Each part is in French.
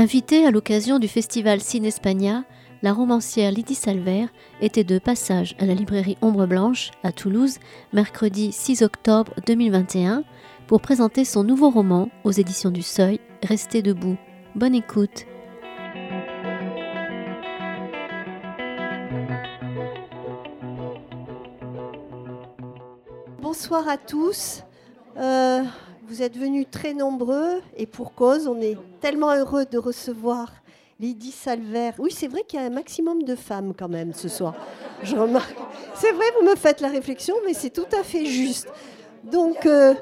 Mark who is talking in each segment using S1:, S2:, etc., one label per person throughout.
S1: Invitée à l'occasion du festival Cine Espagna, la romancière Lydie Salver était de passage à la librairie Ombre Blanche à Toulouse mercredi 6 octobre 2021 pour présenter son nouveau roman aux éditions du Seuil, Restez debout. Bonne écoute.
S2: Bonsoir à tous. Euh, vous êtes venus très nombreux et pour cause, on est tellement heureux de recevoir Lydie Salver. Oui, c'est vrai qu'il y a un maximum de femmes quand même ce soir. Je remarque. C'est vrai, vous me faites la réflexion, mais c'est tout à fait juste. Donc, euh,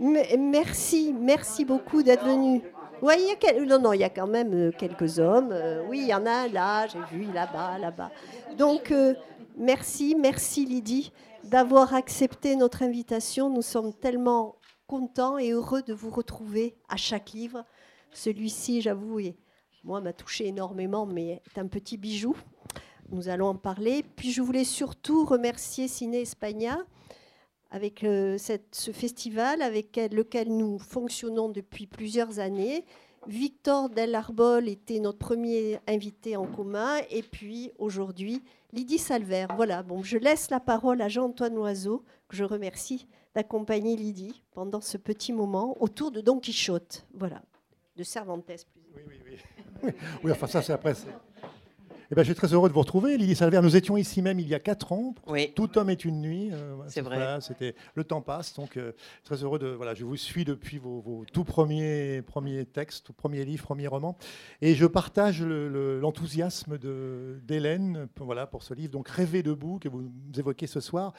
S2: merci, merci beaucoup d'être venus. Oui, il non, non, il y a quand même euh, quelques hommes. Euh, oui, il y en a là, j'ai vu là-bas, là-bas. Donc, merci, merci Lydie d'avoir accepté notre invitation. Nous sommes tellement content et heureux de vous retrouver à chaque livre. Celui-ci, j'avoue, moi, m'a touché énormément, mais est un petit bijou. Nous allons en parler. Puis je voulais surtout remercier Ciné Espagna avec euh, ce festival avec lequel nous fonctionnons depuis plusieurs années. Victor Del Arbol était notre premier invité en commun. Et puis aujourd'hui, Lydie Salver. Voilà, bon, je laisse la parole à Jean-Antoine Oiseau, que je remercie d'accompagner Lydie pendant ce petit moment autour de Don Quichotte. Voilà, de Cervantes. Plus
S3: oui, oui, oui. oui, enfin ça c'est après. Eh ben, je suis très heureux de vous retrouver, Lydie Salver. Nous étions ici même il y a quatre ans.
S4: Oui.
S3: Tout homme est une nuit.
S4: Euh, c'est vrai.
S3: c'était le temps passe, donc euh, très heureux de. Voilà, je vous suis depuis vos, tout premiers, premiers textes, tout premiers livres, premiers romans, et je partage l'enthousiasme d'Hélène, voilà, pour ce livre. Donc, Rêver debout que vous évoquez ce soir.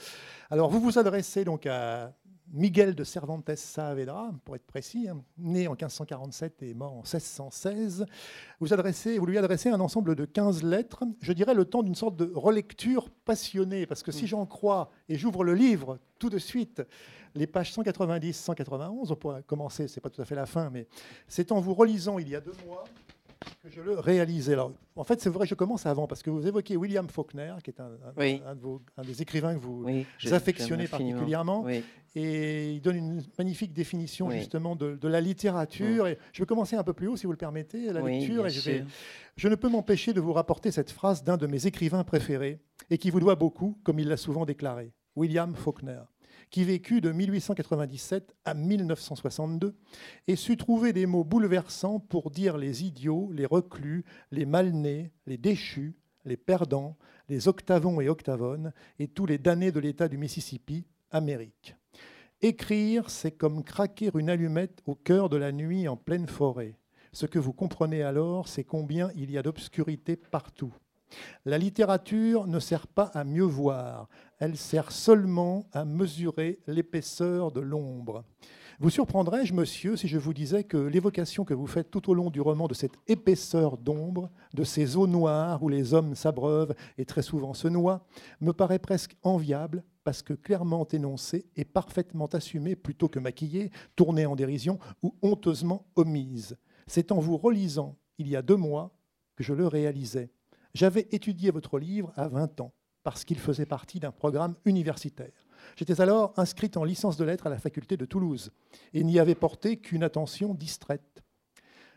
S3: Alors, vous vous adressez donc à Miguel de Cervantes Saavedra, pour être précis, hein, né en 1547 et mort en 1616, vous, adressez, vous lui adressez un ensemble de 15 lettres, je dirais le temps d'une sorte de relecture passionnée, parce que si mm. j'en crois, et j'ouvre le livre tout de suite, les pages 190-191, on pourrait commencer, c'est pas tout à fait la fin, mais c'est en vous relisant il y a deux mois que je le réalisais. Alors, en fait, c'est vrai, je commence avant, parce que vous évoquez William Faulkner, qui est un, un, des écrivains que vous affectionnez particulièrement, et il donne une magnifique définition justement de, la littérature. Et je vais commencer un peu plus haut, si vous le permettez, la lecture, et je, vais, je ne peux m'empêcher de vous rapporter cette phrase d'un de mes écrivains préférés, et qui vous doit beaucoup, comme il l'a souvent déclaré, William Faulkner qui vécut de 1897 à 1962 et sut trouver des mots bouleversants pour dire les idiots, les reclus, les malnés, les déchus, les perdants, les octavons et octavones et tous les damnés de l'État du Mississippi, Amérique. Écrire, c'est comme craquer une allumette au cœur de la nuit en pleine forêt. Ce que vous comprenez alors, c'est combien il y a d'obscurité partout. La littérature ne sert pas à mieux voir, elle sert seulement à mesurer l'épaisseur de l'ombre. Vous surprendrais-je, monsieur, si je vous disais que l'évocation que vous faites tout au long du roman de cette épaisseur d'ombre, de ces eaux noires où les hommes s'abreuvent et très souvent se noient, me paraît presque enviable parce que clairement énoncée et parfaitement assumée plutôt que maquillée, tournée en dérision ou honteusement omise. C'est en vous relisant, il y a deux mois, que je le réalisais. J'avais étudié votre livre à 20 ans parce qu'il faisait partie d'un programme universitaire. J'étais alors inscrite en licence de lettres à la faculté de Toulouse et n'y avais porté qu'une attention distraite.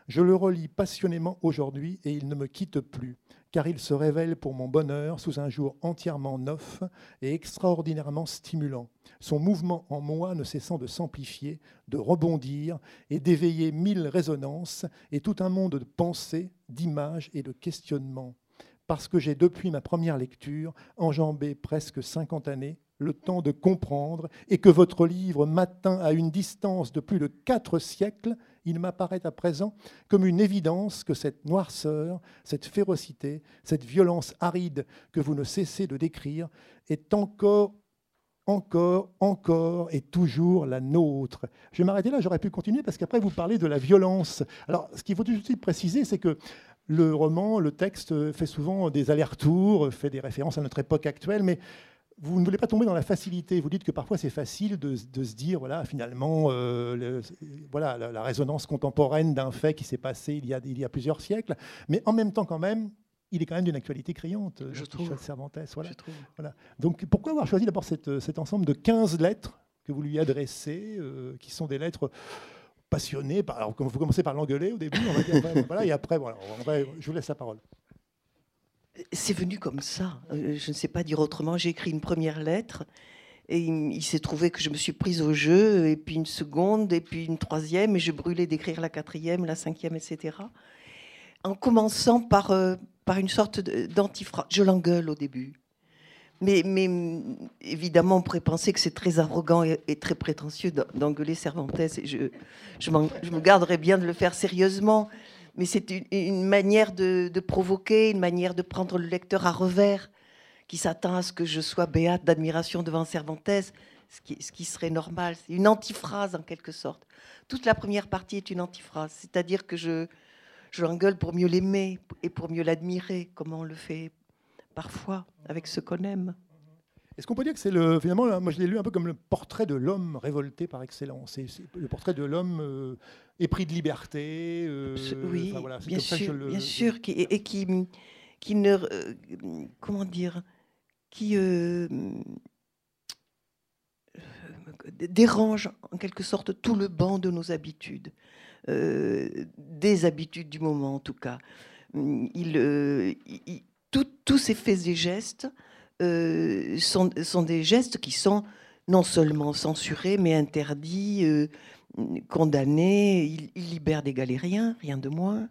S3: Je le relis passionnément aujourd'hui et il ne me quitte plus, car il se révèle pour mon bonheur sous un jour entièrement neuf et extraordinairement stimulant, son mouvement en moi ne cessant de s'amplifier, de rebondir et d'éveiller mille résonances et tout un monde de pensées, d'images et de questionnements parce que j'ai depuis ma première lecture enjambé presque 50 années, le temps de comprendre, et que votre livre m'atteint à une distance de plus de quatre siècles, il m'apparaît à présent comme une évidence que cette noirceur, cette férocité, cette violence aride que vous ne cessez de décrire est encore encore, encore et toujours la nôtre. Je vais m'arrêter là, j'aurais pu continuer parce qu'après vous parlez de la violence. Alors, ce qu'il faut tout de suite préciser, c'est que le roman, le texte fait souvent des allers-retours, fait des références à notre époque actuelle, mais vous ne voulez pas tomber dans la facilité. Vous dites que parfois c'est facile de, se dire, voilà, finalement, euh, voilà, la, résonance contemporaine d'un fait qui s'est passé il y, a, il y a plusieurs siècles, mais en même temps quand même, il est quand même d'une actualité criante.
S4: Je trouve.
S3: Cervantes, voilà. voilà. Donc pourquoi avoir choisi d'abord cet ensemble de 15 lettres que vous lui adressez, euh, qui sont des lettres passionné. Alors, vous commencez par l'engueuler au début, et après, voilà, je vous laisse la parole.
S4: C'est venu comme ça. Euh, je ne sais pas dire autrement. J'ai écrit une première lettre et il, s'est trouvé que je me suis prise au jeu, et puis une seconde, et puis une troisième, et je brûlais d'écrire la quatrième, la cinquième, etc. En commençant par, euh, par une sorte d'antifrage. Je l'engueule au début. Mais, évidemment, on pourrait penser que c'est très arrogant et, très prétentieux d'engueuler Cervantes. Je, me garderais bien de le faire sérieusement. Mais c'est une, manière de, provoquer, une manière de prendre le lecteur à revers, qui s'attend à ce que je sois béate d'admiration devant Cervantes, ce qui, serait normal. C'est une antiphrase en quelque sorte. Toute la première partie est une antiphrase, c'est-à-dire que je, je l'engueule pour mieux l'aimer et pour mieux l'admirer, comme on le fait parfois avec ce qu'on aime.
S3: Est-ce qu'on peut dire que c'est le finalement, moi je l'ai lu un peu comme le portrait de l'homme révolté par excellence. C'est le portrait de l'homme euh, épris de liberté.
S4: Euh, oui, bien sûr, bien sûr, qui, et, qui, qui ne, euh, comment dire, qui dérange en quelque sorte tout le banc de nos habitudes, des habitudes du moment en tout cas. Il, il, tous ces faits et gestes euh, sont, des gestes qui sont non seulement censurés, mais interdits, euh, condamnés. Il, libère des galériens, rien de moins.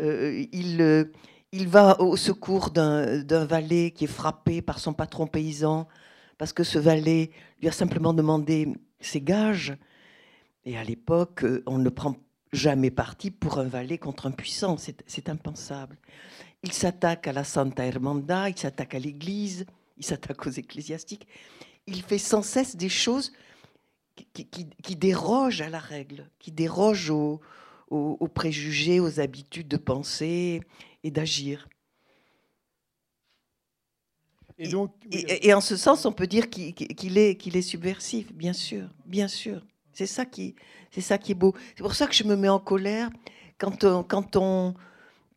S4: Euh, il, il, va au secours d'un valet qui est frappé par son patron paysan, parce que ce valet lui a simplement demandé ses gages. Et à l'époque, on ne prend jamais parti pour un valet contre un puissant, c'est impensable. Il s'attaque à la Santa Hermanda, il s'attaque à l'Église, il s'attaque aux ecclésiastiques. Il fait sans cesse des choses qui, dérogent à la règle, qui dérogent aux, préjugés, aux habitudes de penser et d'agir. Et, donc, et, en ce sens, on peut dire qu'il est, est subversif, bien sûr, bien sûr. C'est ça qui, c'est ça qui est beau. C'est pour ça que je me mets en colère quand quand on,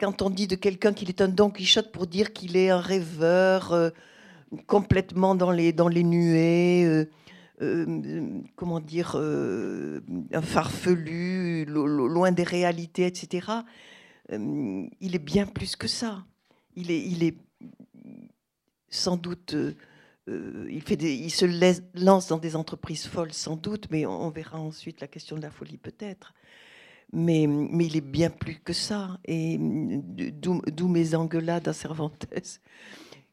S4: quand on dit de quelqu'un qu'il est un Don Quichotte pour dire qu'il est un rêveur euh, complètement dans les, dans les nuées, euh, euh, comment dire, un farfelu, loin des réalités, etc. il est bien plus que ça. Il est, il est sans doute. il, fait il se lance dans des entreprises folles, sans doute, mais on verra ensuite la question de la folie peut-être. Mais, il est bien plus que ça. Et d'où mes engueulades à Cervantes,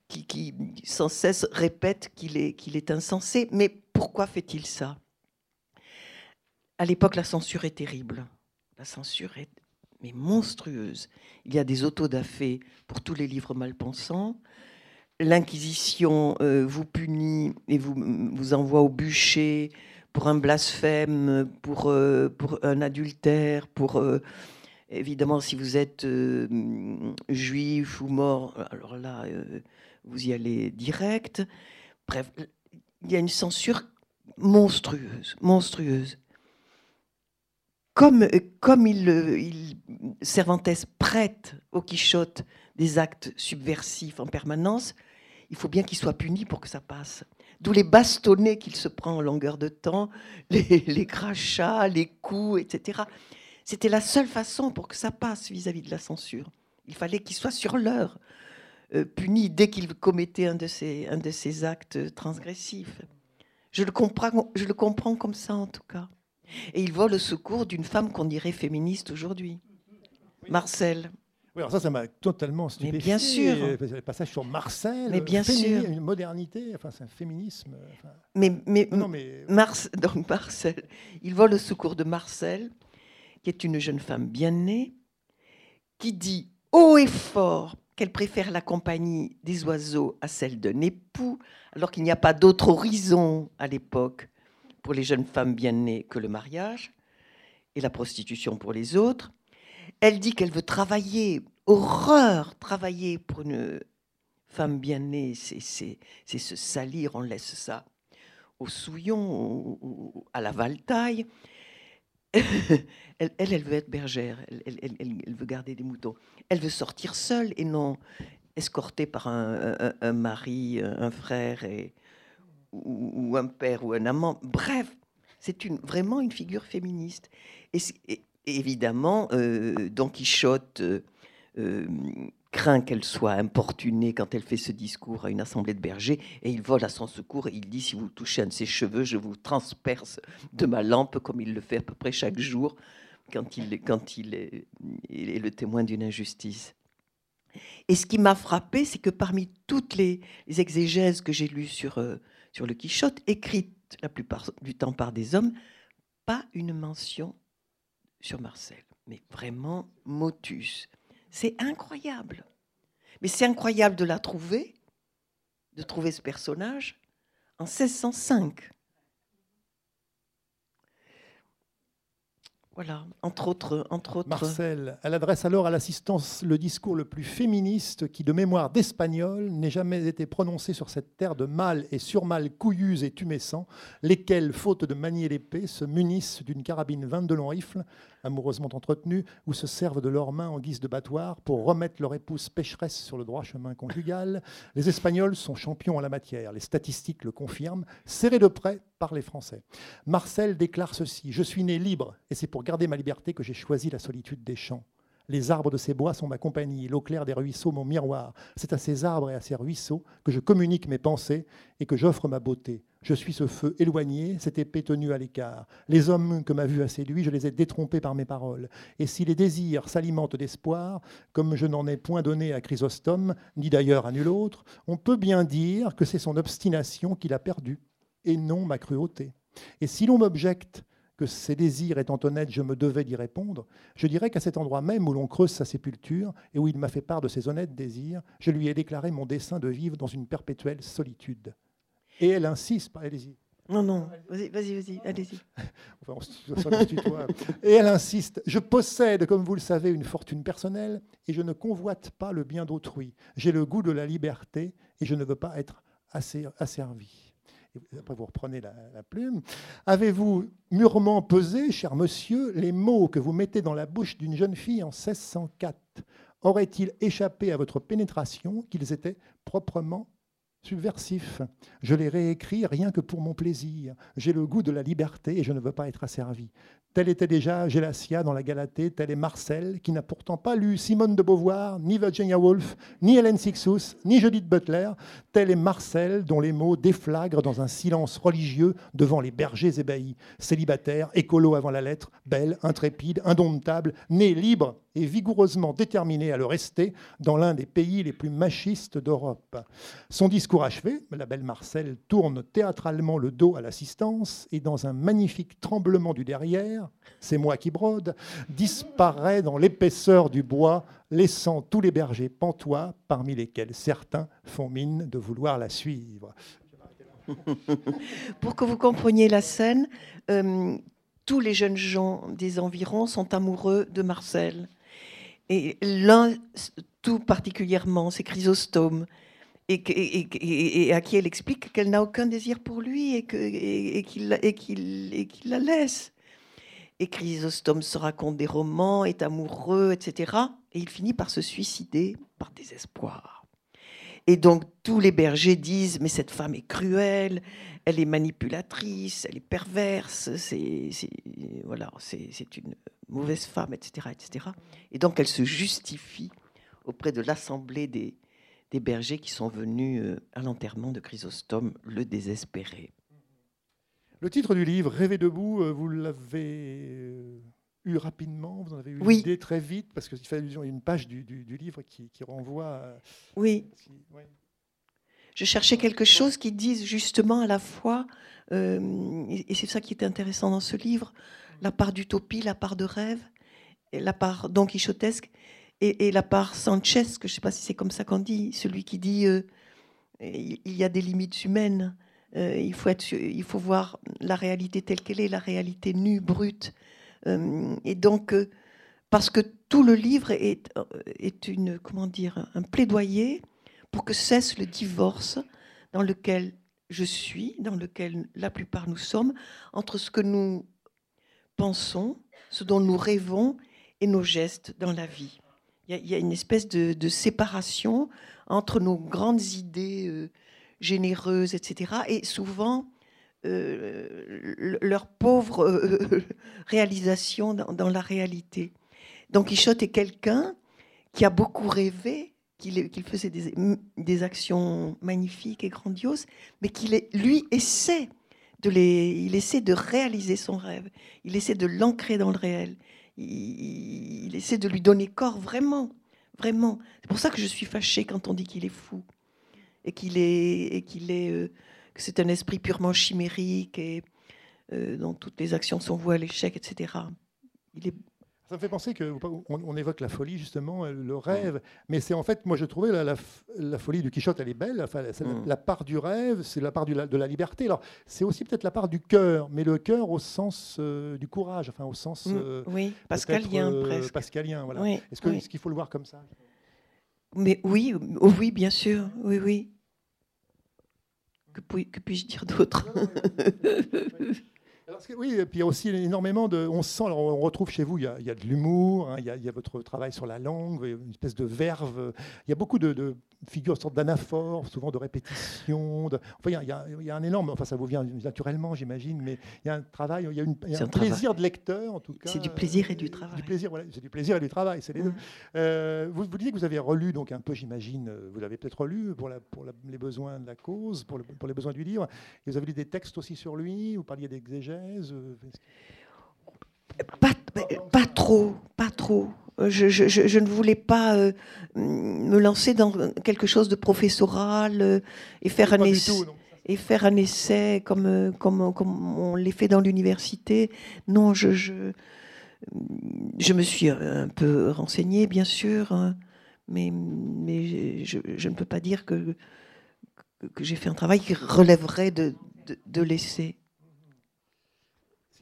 S4: qui, sans cesse répète qu'il est, insensé. Mais pourquoi fait-il ça? À l'époque, la censure est terrible. La censure est monstrueuse. Il y a des autodafés pour tous les livres malpensants. L'Inquisition euh, vous punit et vous envoie au bûcher pour un blasphème, pour, euh, pour un adultère, pour... Euh, évidemment, si vous êtes euh, juif ou mort, alors là, vous y allez direct. Bref, il y a une censure monstrueuse, monstrueuse. Comme, comme il, Cervantes prête au Quichotte des actes subversifs en permanence, il faut bien qu'il soit puni pour que ça passe. D'où les bastonnets qu'il se prend en longueur de temps, les, crachats, les coups, etc. C'était la seule façon pour que ça passe vis-à-vis de la censure. Il fallait qu'il soit sur l'heure, euh, puni dès qu'il commettait un de, ces, actes transgressifs. Je le, comprends, je le comprends comme ça en tout cas. Et il vole le secours d'une femme qu'on dirait féministe aujourd'hui, Marcel.
S3: Alors ça, ça m'a totalement stupéfié.
S4: Mais bien sûr.
S3: Le passage sur Marcel.
S4: Mais bien sûr.
S3: Une modernité, enfin, c'est un féminisme.
S4: Mais, mais, non, mais... donc Marcel, il voit le secours de Marcel, qui est une jeune femme bien née, qui dit haut et fort qu'elle préfère la compagnie des oiseaux à celle d'un époux, alors qu'il n'y a pas d'autre horizon à l'époque pour les jeunes femmes bien nées que le mariage et la prostitution pour les autres. Elle dit qu'elle veut travailler, horreur, travailler pour une femme bien née, c'est se salir, on laisse ça au souillon, ou à la valtaille. elle, elle, veut être bergère, elle, veut garder des moutons. Elle veut sortir seule et non escortée par un, mari, un frère et, ou, un père ou un amant. Bref, C'est une, vraiment une figure féministe. Et, évidemment, euh, Don Quichotte euh, euh, craint qu'elle soit importunée quand elle fait ce discours à une assemblée de bergers, et il vole à son secours et il dit si vous touchez un de ses cheveux, je vous transperce de ma lampe, comme il le fait à peu près chaque jour quand il, est, le témoin d'une injustice. Et ce qui m'a frappé, c'est que parmi toutes les, exégèses que j'ai lues sur, sur le Quichotte, écrites la plupart du temps par des hommes, pas une mention sur Marcel, mais vraiment motus. C'est incroyable. Mais c'est incroyable de la trouver, de trouver ce personnage en 1605. Voilà, entre autres, entre autres.
S3: Marcel, elle adresse alors à l'assistance le discours le plus féministe qui, de mémoire d'espagnol, n'ait jamais été prononcé sur cette terre de mâles et surmâles couillus et tumescents, lesquels, faute de manier l'épée, se munissent d'une carabine 22 long rifle amoureusement entretenus, ou se servent de leurs mains en guise de battoir pour remettre leur épouse pécheresse sur le droit chemin conjugal. Les Espagnols sont champions en la matière, les statistiques le confirment, serrés de près par les Français. Marcel déclare ceci Je suis né libre, et c'est pour garder ma liberté que j'ai choisi la solitude des champs. Les arbres de ces bois sont ma compagnie, l'eau claire des ruisseaux mon miroir. C'est à ces arbres et à ces ruisseaux que je communique mes pensées et que j'offre ma beauté. Je suis ce feu éloigné, cette épée tenue à l'écart. Les hommes que ma vue a séduits, je les ai détrompés par mes paroles. Et si les désirs s'alimentent d'espoir, comme je n'en ai point donné à Chrysostome, ni d'ailleurs à nul autre, on peut bien dire que c'est son obstination qui l'a perdu, et non ma cruauté. Et si l'on m'objecte que ses désirs étant honnêtes, je me devais d'y répondre, je dirais qu'à cet endroit même où l'on creuse sa sépulture et où il m'a fait part de ses honnêtes désirs, je lui ai déclaré mon dessein de vivre dans une perpétuelle solitude. Et elle insiste, allez-y.
S4: Non, non, vas-y, vas-y, allez-y.
S3: et elle insiste, je possède, comme vous le savez, une fortune personnelle et je ne convoite pas le bien d'autrui. J'ai le goût de la liberté et je ne veux pas être asservi. Et après, vous reprenez la, la plume. Avez-vous mûrement pesé, cher monsieur, les mots que vous mettez dans la bouche d'une jeune fille en 1604 Auraient-ils échappé à votre pénétration qu'ils étaient proprement subversif. Je les réécris rien que pour mon plaisir. J'ai le goût de la liberté et je ne veux pas être asservi. Tel était déjà Gélatia dans la Galatée, tel est Marcel, qui n'a pourtant pas lu Simone de Beauvoir, ni Virginia Woolf, ni Hélène Sixous, ni Judith Butler. Tel est Marcel, dont les mots déflagrent dans un silence religieux devant les bergers ébahis. Célibataire, écolo avant la lettre, belle, intrépide, indomptable, né libre et vigoureusement déterminé à le rester dans l'un des pays les plus machistes d'Europe. Son discours achevé, la belle Marcel tourne théâtralement le dos à l'assistance et dans un magnifique tremblement du derrière, c'est moi qui brode, disparaît dans l'épaisseur du bois, laissant tous les bergers pantois, parmi lesquels certains font mine de vouloir la suivre.
S4: Pour que vous compreniez la scène, euh, tous les jeunes gens des environs sont amoureux de Marcel. Et l'un, tout particulièrement, c'est Chrysostome, et, à qui elle explique qu'elle n'a aucun désir pour lui et qu'il la laisse. Et Chrysostome se raconte des romans, est amoureux, etc. Et il finit par se suicider par désespoir. Et donc tous les bergers disent mais cette femme est cruelle, elle est manipulatrice, elle est perverse, c'est voilà, c'est une mauvaise femme, etc., etc. Et donc elle se justifie auprès de l'assemblée des, des bergers qui sont venus euh, à l'enterrement de Chrysostome, le désespéré.
S3: Le titre du livre, Rêver debout, euh, vous l'avez euh, eu rapidement, vous en avez eu
S4: oui.
S3: l'idée très vite, parce qu'il fait allusion à une page du, du, livre qui, qui, renvoie. À...
S4: Oui. Je cherchais quelque chose qui dise justement à la fois, et c'est ça qui est intéressant dans ce livre, la part d'utopie, la part de rêve, et la part don quichotesque, et, la part Sanchez, que je ne sais pas si c'est comme ça qu'on dit, celui qui dit euh, il y a des limites humaines, euh, il, faut être, il faut voir la réalité telle qu'elle est, la réalité nue, brute. Euh, et donc, parce que tout le livre est, est une, comment dire, un plaidoyer pour que cesse le divorce dans lequel je suis, dans lequel la plupart nous sommes, entre ce que nous pensons, ce dont nous rêvons et nos gestes dans la vie. Il y, a une espèce de, séparation entre nos grandes idées euh, généreuses, etc., et souvent leur pauvre réalisation dans, la réalité. Don Quichotte est quelqu'un qui a beaucoup rêvé, qu'il faisait des, actions magnifiques et grandioses, mais qu'il lui essaie de les, il essaie de réaliser son rêve, il essaie de l'ancrer dans le réel, il, essaie de lui donner corps vraiment, vraiment. C'est pour ça que je suis fâchée quand on dit qu'il est fou et qu'il est, et qu'il est, euh, que c'est un esprit purement chimérique et euh, dont toutes les actions sont vouées à l'échec, etc.
S3: Il est ça me fait penser que on, évoque la folie justement, euh, le rêve, mais c'est en fait, moi je trouvais la, la, folie du Quichotte, elle est belle. Enfin, mm. la, part du rêve, c'est la part du, de la liberté. Alors c'est aussi peut-être la part du cœur, mais le cœur au sens euh, du courage, enfin au sens
S4: mm. euh, oui, pascalien presque.
S3: Pascalien, voilà. Est-ce qu'il est faut le voir comme ça
S4: Mais oui, oh oui, bien sûr, oui, oui. Que puis-je dire d'autre
S3: oui, et puis il y a aussi énormément de. On sent, alors on retrouve chez vous, il y a, de l'humour, hein, il, y a votre travail sur la langue, une espèce de verve. Il y a beaucoup de, figures, une sorte d'anaphore, souvent de répétition. Enfin, il y, a, il y, a, un énorme. Enfin, ça vous vient naturellement, j'imagine, mais il y a un travail, il y a, une, un, plaisir de lecteur, en tout cas.
S4: C'est du plaisir et du travail.
S3: Du plaisir, voilà, c'est du plaisir et du travail, c'est les deux. Euh, vous, vous disiez que vous avez relu, donc un peu, j'imagine, euh, vous l'avez peut-être relu pour, la, pour les besoins de la cause, pour, pour les besoins du livre. Et vous avez lu des textes aussi sur lui, vous parliez d'exégèse euh,
S4: pas, pas, trop, pas trop. Je, je, je, ne voulais pas euh, me lancer dans quelque chose de professoral euh, et faire un essai. et faire un essai comme, comme, comme on l'est fait dans l'université. Non, je, je, je me suis un peu renseignée, bien sûr, hein, mais, mais je, je, ne peux pas dire que, que j'ai fait un travail qui relèverait de, de, de l'essai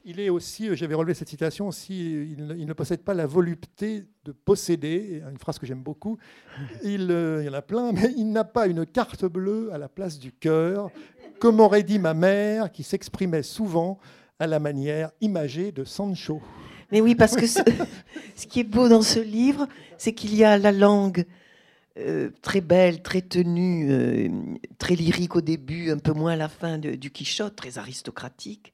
S3: il est aussi, euh, j'avais relevé cette citation aussi, il, ne possède pas la volupté de posséder, une phrase que j'aime beaucoup, il, euh, y en a plein, mais il n'a pas une carte bleue à la place du cœur, comme aurait dit ma mère, qui s'exprimait souvent à la manière imagée de Sancho.
S4: Mais oui, parce que ce, qui est beau dans ce livre, c'est qu'il y a la langue euh, très belle, très tenue, très lyrique au début, un peu moins à la fin du Quichotte, très aristocratique.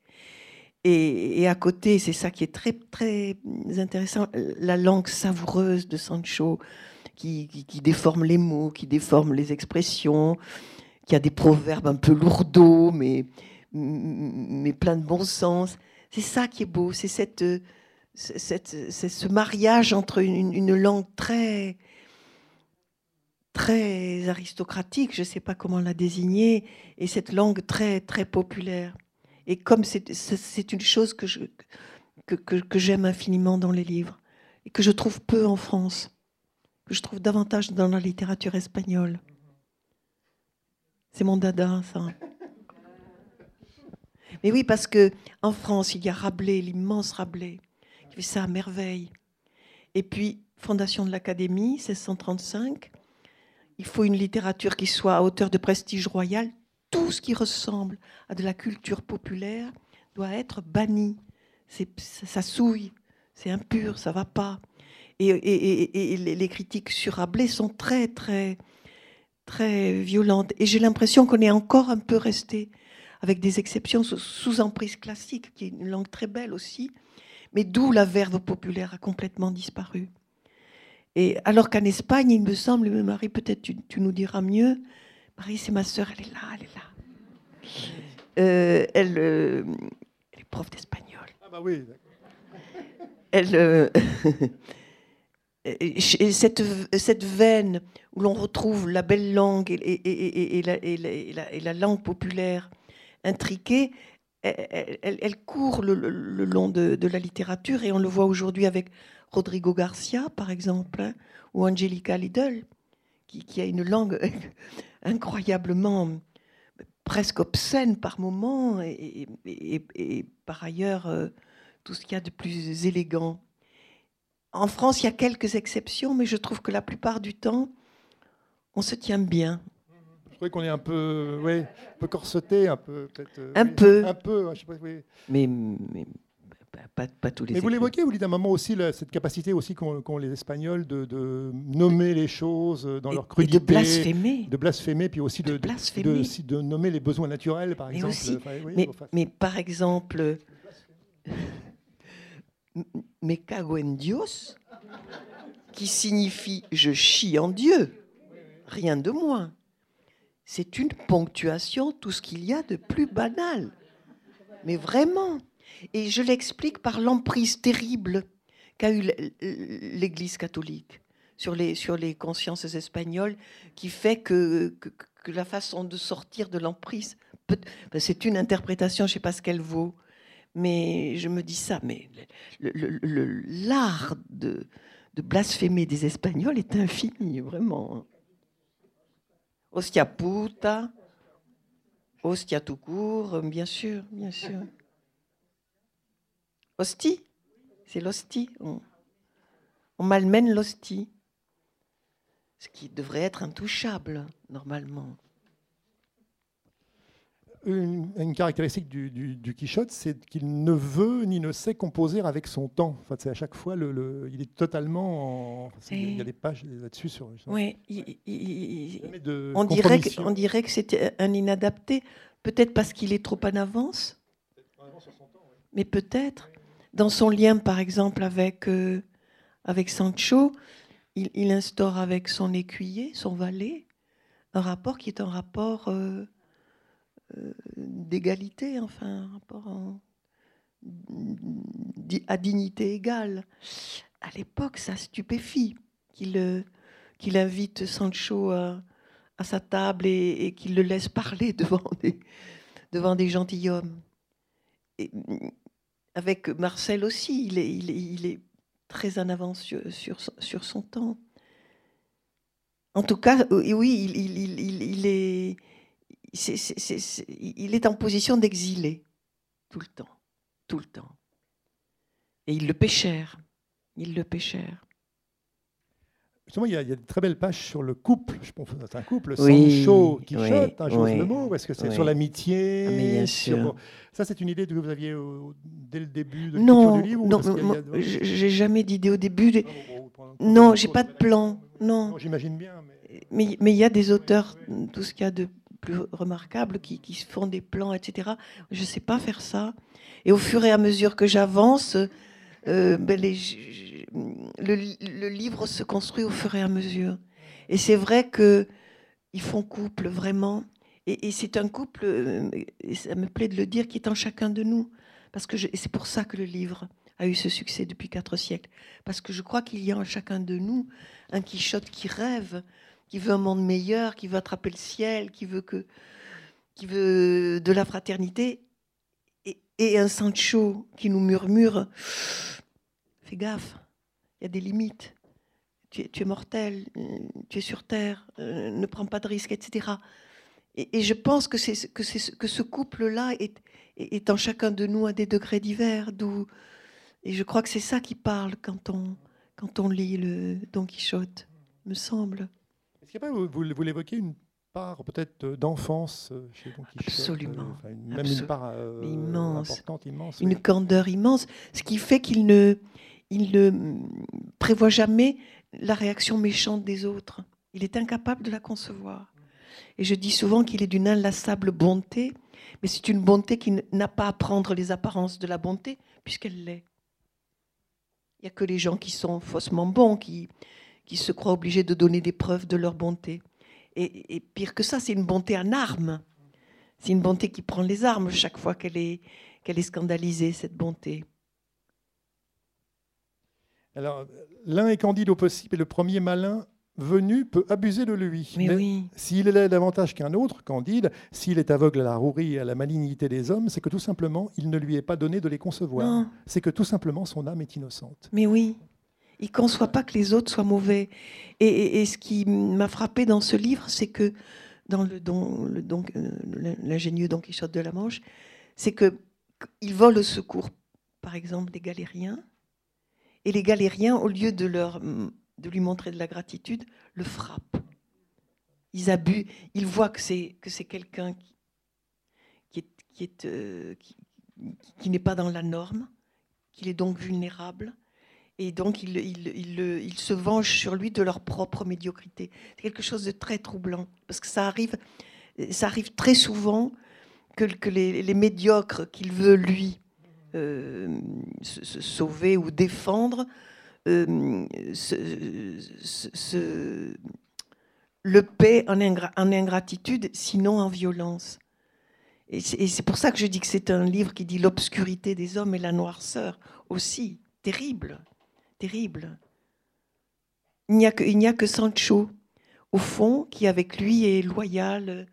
S4: Et, à côté, c'est ça qui est très, très intéressant, la langue savoureuse de Sancho, qui, déforme les mots, qui déforme les expressions, qui a des proverbes un peu lourdeaux, mais, mais plein de bon sens. C'est ça qui est beau, c'est cette, cette, ce mariage entre une, une langue très, très aristocratique, je ne sais pas comment la désigner, et cette langue très, très populaire. Et comme c'est une chose que j'aime infiniment dans les livres, et que je trouve peu en France, que je trouve davantage dans la littérature espagnole. C'est mon dada, ça. Mais oui, parce que en France, il y a Rabelais, l'immense Rabelais, qui fait ça à merveille. Et puis, fondation de l'Académie, 1635, il faut une littérature qui soit à hauteur de prestige royal tout ce qui ressemble à de la culture populaire doit être banni. Ça souille, c'est impur, ça va pas. Et, les critiques sur Rabelais sont très, très, très violentes. Et j'ai l'impression qu'on est encore un peu resté, avec des exceptions, sous emprise classique, qui est une langue très belle aussi, mais d'où la verve populaire a complètement disparu. Et alors qu'en Espagne, il me semble, Marie, peut-être tu nous diras mieux, Marie, c'est ma sœur, elle est là, elle est là. Euh, elle, euh, elle, est prof d'espagnol.
S3: Ah bah oui.
S4: Elle, euh, cette, cette veine où l'on retrouve la belle langue et, et, et, la, et, la, langue populaire intriquée, elle, elle, court le, long de, de, la littérature et on le voit aujourd'hui avec Rodrigo Garcia, par exemple, hein, ou Angelica Lidl, qui, qui, a une langue incroyablement presque obscène par moments et, par ailleurs euh, tout ce qu'il y a de plus élégant. En France, il y a quelques exceptions, mais je trouve que la plupart du temps, on se tient bien.
S3: Je trouvais qu'on est un peu, ouais, un peu corseté, un peu peut-être.
S4: Euh, un peu.
S3: Un peu,
S4: je sais pas, mais, mais, pas, pas, tous les.
S3: Mais vous l'évoquez, vous dites à un moment aussi cette capacité aussi qu'ont les Espagnols de, nommer les choses dans leur crudité,
S4: de blasphémer,
S3: de blasphémer, puis aussi de, de, de, nommer les besoins naturels, par exemple.
S4: mais, mais, par exemple, me cago en Dios, qui signifie je chie en Dieu, rien de moins. C'est une ponctuation, tout ce qu'il y a de plus banal. Mais vraiment. Et je l'explique par l'emprise terrible qu'a eu l'Église catholique sur les, sur les consciences espagnoles, qui fait que, que, la façon de sortir de l'emprise, c'est une interprétation, je ne sais pas ce qu'elle vaut, mais je me dis ça, mais l'art de, de blasphémer des Espagnols est infini, vraiment. Ostia puta, hostia tout court, bien sûr, bien sûr. Hostie, c'est l'hostie. On, on malmène l'hostie, ce qui devrait être intouchable, normalement
S3: une, caractéristique du, Quichotte, c'est qu'il ne veut ni ne sait composer avec son temps. Enfin, c'est à chaque fois, le, il est totalement. il y a des pages là-dessus sur.
S4: Oui, on, dirait que, on dirait que c'était un inadapté, peut-être parce qu'il est trop en avance. Mais peut-être. Dans son lien, par exemple, avec, euh, avec Sancho, il, instaure avec son écuyer, son valet, un rapport qui est un rapport. Euh, euh, d'égalité, enfin, un rapport à dignité égale. À l'époque, ça stupéfie qu'il qu'il invite Sancho à, sa table et, qu'il le laisse parler devant des, devant des gentilshommes. Avec Marcel aussi, il est, très en avance sur, son temps. En tout cas, oui, il est il est en position d'exilé tout le temps, tout le temps. Et il le péchère, il le péchère.
S3: Justement, il y, a, de très belles pages sur le couple. Je pense c'est un couple, Sancho, Quichotte, hein, j'ose le mot, parce que c'est sur l'amitié.
S4: Ah, sûr.
S3: Ça, c'est une idée que vous aviez dès le début de
S4: non,
S3: du livre
S4: Non, j'ai jamais d'idée au début. Non, j'ai pas de plan. Non.
S3: J'imagine bien.
S4: Mais... mais il y a des auteurs, tout ce qu'il y a de plus remarquables qui, qui font des plans, etc. Je ne sais pas faire ça. Et au fur et à mesure que j'avance, euh, ben les, le, livre se construit au fur et à mesure. Et c'est vrai que ils font couple vraiment. Et, c'est un couple, euh, ça me plaît de le dire, qui est en chacun de nous. Parce que c'est pour ça que le livre a eu ce succès depuis quatre siècles. Parce que je crois qu'il y a en chacun de nous un Quichotte qui rêve qui veut un monde meilleur, qui veut attraper le ciel, qui veut, que, qui veut de la fraternité, et, un Sancho qui nous murmure Fais gaffe, il y a des limites. Tu es, tu es, mortel, tu es sur terre, euh, ne prends pas de risques, etc. Et, je pense que, c'est, que, c'est, que ce couple-là est, est, en chacun de nous à des degrés divers. D'où, et je crois que c'est ça qui parle quand on, quand on lit le Don Quichotte, me semble
S3: vous, vous, l'évoquez, une part peut-être d'enfance euh, chez Don Quichotte
S4: Absolument.
S3: Euh, même une part euh, immense. importante, immense.
S4: Une candeur immense, ce qui fait qu'il ne, il ne prévoit jamais la réaction méchante des autres. Il est incapable de la concevoir. Et je dis souvent qu'il est d'une inlassable bonté, mais c'est une bonté qui n'a pas à prendre les apparences de la bonté, puisqu'elle l'est. Il n'y a que les gens qui sont faussement bons, qui, qui se croient obligés de donner des preuves de leur bonté. Et, pire que ça, c'est une bonté en armes. C'est une bonté qui prend les armes chaque fois qu'elle est, qu'elle est scandalisée, cette bonté.
S3: Alors, l'un est candide au possible et le premier malin venu peut abuser de lui.
S4: Mais, oui.
S3: s'il est davantage qu'un autre, Candide, s'il est aveugle à la rouerie et à la malignité des hommes, c'est que tout simplement, il ne lui est pas donné de les concevoir. C'est que tout simplement, son âme est innocente.
S4: Mais oui. Il ne conçoit pas que les autres soient mauvais. Et, ce qui m'a frappé dans ce livre, c'est que dans le don, le don, euh, l'ingénieux Don Quichotte de la Manche, c'est que il vole au secours, par exemple, des galériens. Et les galériens, au lieu de, leur, de lui montrer de la gratitude, le frappent. Ils abusent. Ils voient que c'est que c'est quelqu'un qui, est, euh, qui, n'est pas dans la norme, qu'il est donc vulnérable. Et donc, ils, il, se vengent sur lui de leur propre médiocrité. C'est quelque chose de très troublant, parce que ça arrive, ça arrive très souvent que, les, médiocres qu'il veut, lui, sauver ou défendre, euh, le paient en, ingratitude, sinon en violence. Et c'est pour ça que je dis que c'est un livre qui dit l'obscurité des hommes et la noirceur aussi. Terrible, terrible. Il n'y a que Sancho, au fond, qui avec lui est loyal,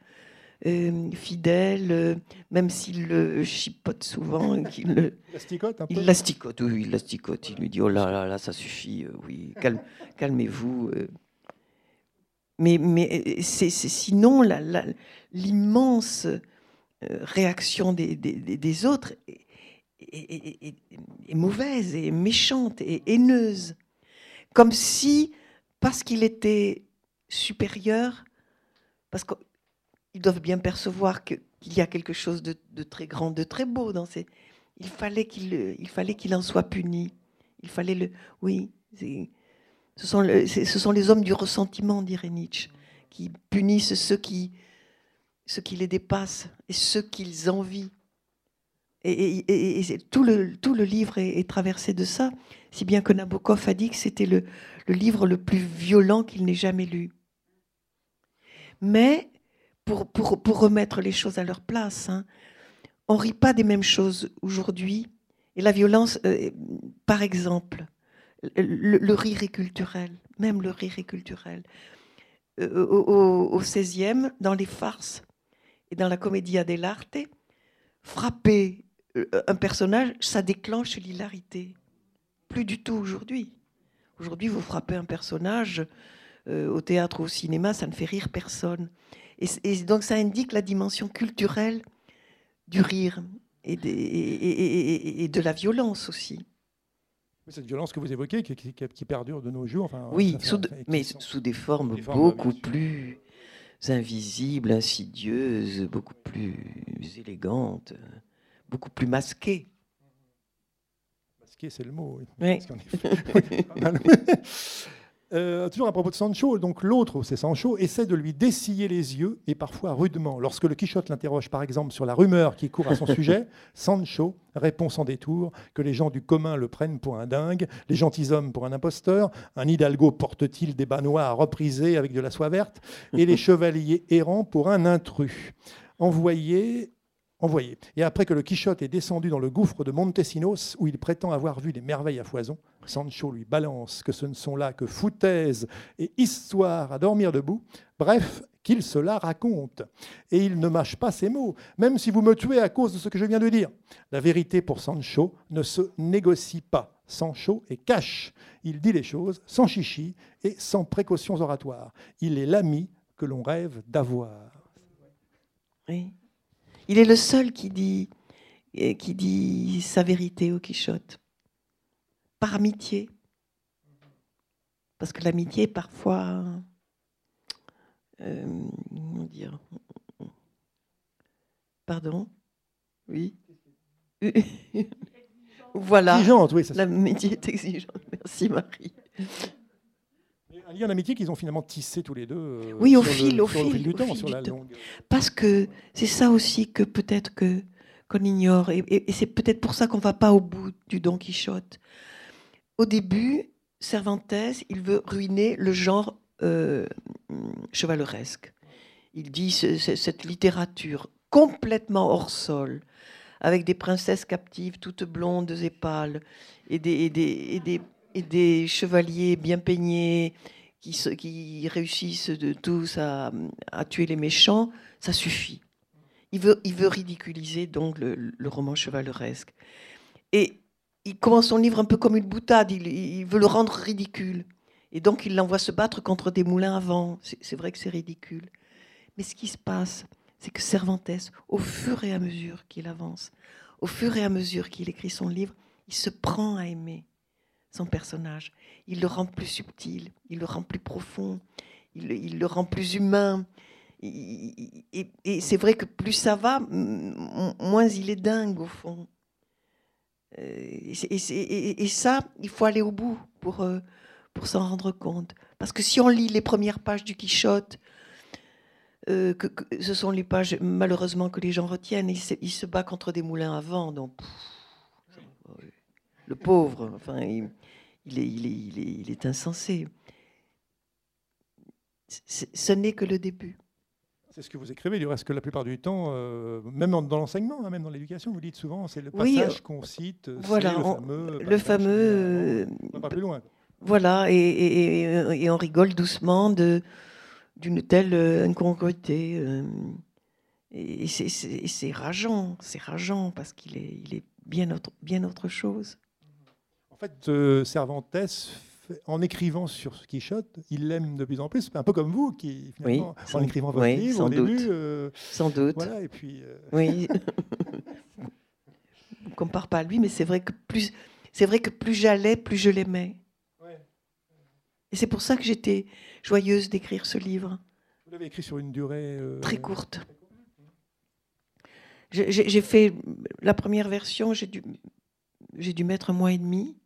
S4: euh, fidèle, euh, même s'il le chipote souvent.
S3: il le, l'asticote un peu
S4: Il l'asticote, oui, il l'asticote. Il lui dit, oh là là, là ça suffit, euh, oui, calme, calmez-vous. Mais, mais c'est, sinon, l'immense réaction des, des, autres est, mauvaise et méchante et haineuse. Comme si, parce qu'il était supérieur, parce qu'ils doivent bien percevoir qu'il y a quelque chose de, très grand, de très beau dans ces... Il fallait qu'il il fallait qu'il en soit puni. Il fallait le... Oui, ce sont, ce sont les hommes du ressentiment, dirait Nietzsche, qui punissent ceux qui, ce qui les dépasse et ce qu'ils envient. Et, tout, le, tout le livre est, traversé de ça, si bien que Nabokov a dit que c'était le, livre le plus violent qu'il n'ait jamais lu. Mais pour, remettre les choses à leur place, hein, on ne rit pas des mêmes choses aujourd'hui. Et la violence, euh, par exemple, le, rire est culturel, même le rire est culturel. Euh, au, 16e, dans les farces, et dans la commedia dell'arte, frapper euh, un personnage, ça déclenche l'hilarité. Plus du tout aujourd'hui. Aujourd'hui, vous frappez un personnage euh, au théâtre ou au cinéma, ça ne fait rire personne. Et, donc ça indique la dimension culturelle du rire et, et, de la violence aussi.
S3: Cette violence que vous évoquez, qui, qui, perdure de nos jours. Enfin,
S4: oui, mais sous des formes beaucoup plus invisibles, insidieuses, beaucoup plus élégantes, beaucoup plus masquées.
S3: Masquées, c'est le mot.
S4: Oui.
S3: Euh, toujours à propos de Sancho, donc l'autre, c'est Sancho, essaie de lui dessiller les yeux et parfois rudement. Lorsque le Quichotte l'interroge par exemple sur la rumeur qui court à son sujet, Sancho répond sans détour que les gens du commun le prennent pour un dingue, les gentilshommes pour un imposteur, un hidalgo porte-t-il des bas noirs reprisés avec de la soie verte, et les chevaliers errants pour un intrus. Envoyé envoyé. Et après que le Quichotte est descendu dans le gouffre de Montesinos, où il prétend avoir vu des merveilles à foison, Sancho lui balance que ce ne sont là que foutaises et histoires à dormir debout. Bref, qu'il se la raconte. Et il ne mâche pas ses mots, même si vous me tuez à cause de ce que je viens de dire. La vérité pour Sancho ne se négocie pas. Sancho est cash. Il dit les choses sans chichi et sans précautions oratoires. Il est l'ami que l'on rêve d'avoir.
S4: Oui. Il est le seul qui dit, euh, qui dit sa vérité au Quichotte, par amitié. Parce que l'amitié, parfois, euh, comment dire Pardon? Oui. voilà.
S3: Exigeante, oui.
S4: L'amitié est exigeante. Merci Marie
S3: un lien d'amitié qu'ils ont finalement tissé tous les deux. Euh,
S4: oui, au fil, au, fil, du temps, sur la longue. Parce que c'est ça aussi que peut-être que qu'on ignore, et, c'est peut-être pour ça qu'on va pas au bout du Don Quichotte. Au début, Cervantes, il veut ruiner le genre euh, chevaleresque. Il dit cette littérature complètement hors sol, avec des princesses captives toutes blondes et pâles, et des, et des, et des et des chevaliers bien peignés qui, réussissent de tous à, tuer les méchants, ça suffit. Il veut, il ridiculiser donc le, roman chevaleresque. Et il commence son livre un peu comme une boutade, il, veut le rendre ridicule. Et donc il l'envoie se battre contre des moulins à vent. C'est vrai que c'est ridicule. Mais ce qui se passe, c'est que Cervantes, au fur et à mesure qu'il avance, au fur et à mesure qu'il écrit son livre, il se prend à aimer son personnage. Il le rend plus subtil, il le rend plus profond, il, le rend plus humain. Et, c'est vrai que plus ça va, moins il est dingue au fond. et, ça, il faut aller au bout pour, pour s'en rendre compte. Parce que si on lit les premières pages du Quichotte, que, ce sont les pages malheureusement que les gens retiennent, il se, il se bat contre des moulins à vent, donc le pauvre, enfin, il, il, est, il, est, il est insensé ce n'est que le début.
S3: C'est ce que vous écrivez, du reste que la plupart du temps, euh, même dans l'enseignement, hein, même dans l'éducation, vous dites souvent, c'est le passage euh, qu'on cite,
S4: voilà, le fameux. Le fameux
S3: on pas plus loin.
S4: Voilà, et, on rigole doucement d'une telle incongruité. et c'est rageant, c'est rageant parce qu'il est, il est bien, autre, bien autre chose.
S3: En fait, euh, Cervantes en écrivant sur ce Quichotte, il l'aime de plus en plus, un peu comme vous, qui finalement, en écrivant votre livre,
S4: sans
S3: au
S4: doute.
S3: début,
S4: euh, sans doute.
S3: Voilà, et puis.
S4: Euh, oui. On ne compare pas à lui, mais c'est vrai que plus, c'est vrai que plus j'allais, plus je l'aimais. Et c'est pour ça que j'étais joyeuse d'écrire ce livre.
S3: Vous l'avez écrit sur une durée euh,
S4: très courte. J'ai fait la première version, j'ai dû, j'ai dû mettre un mois et demi,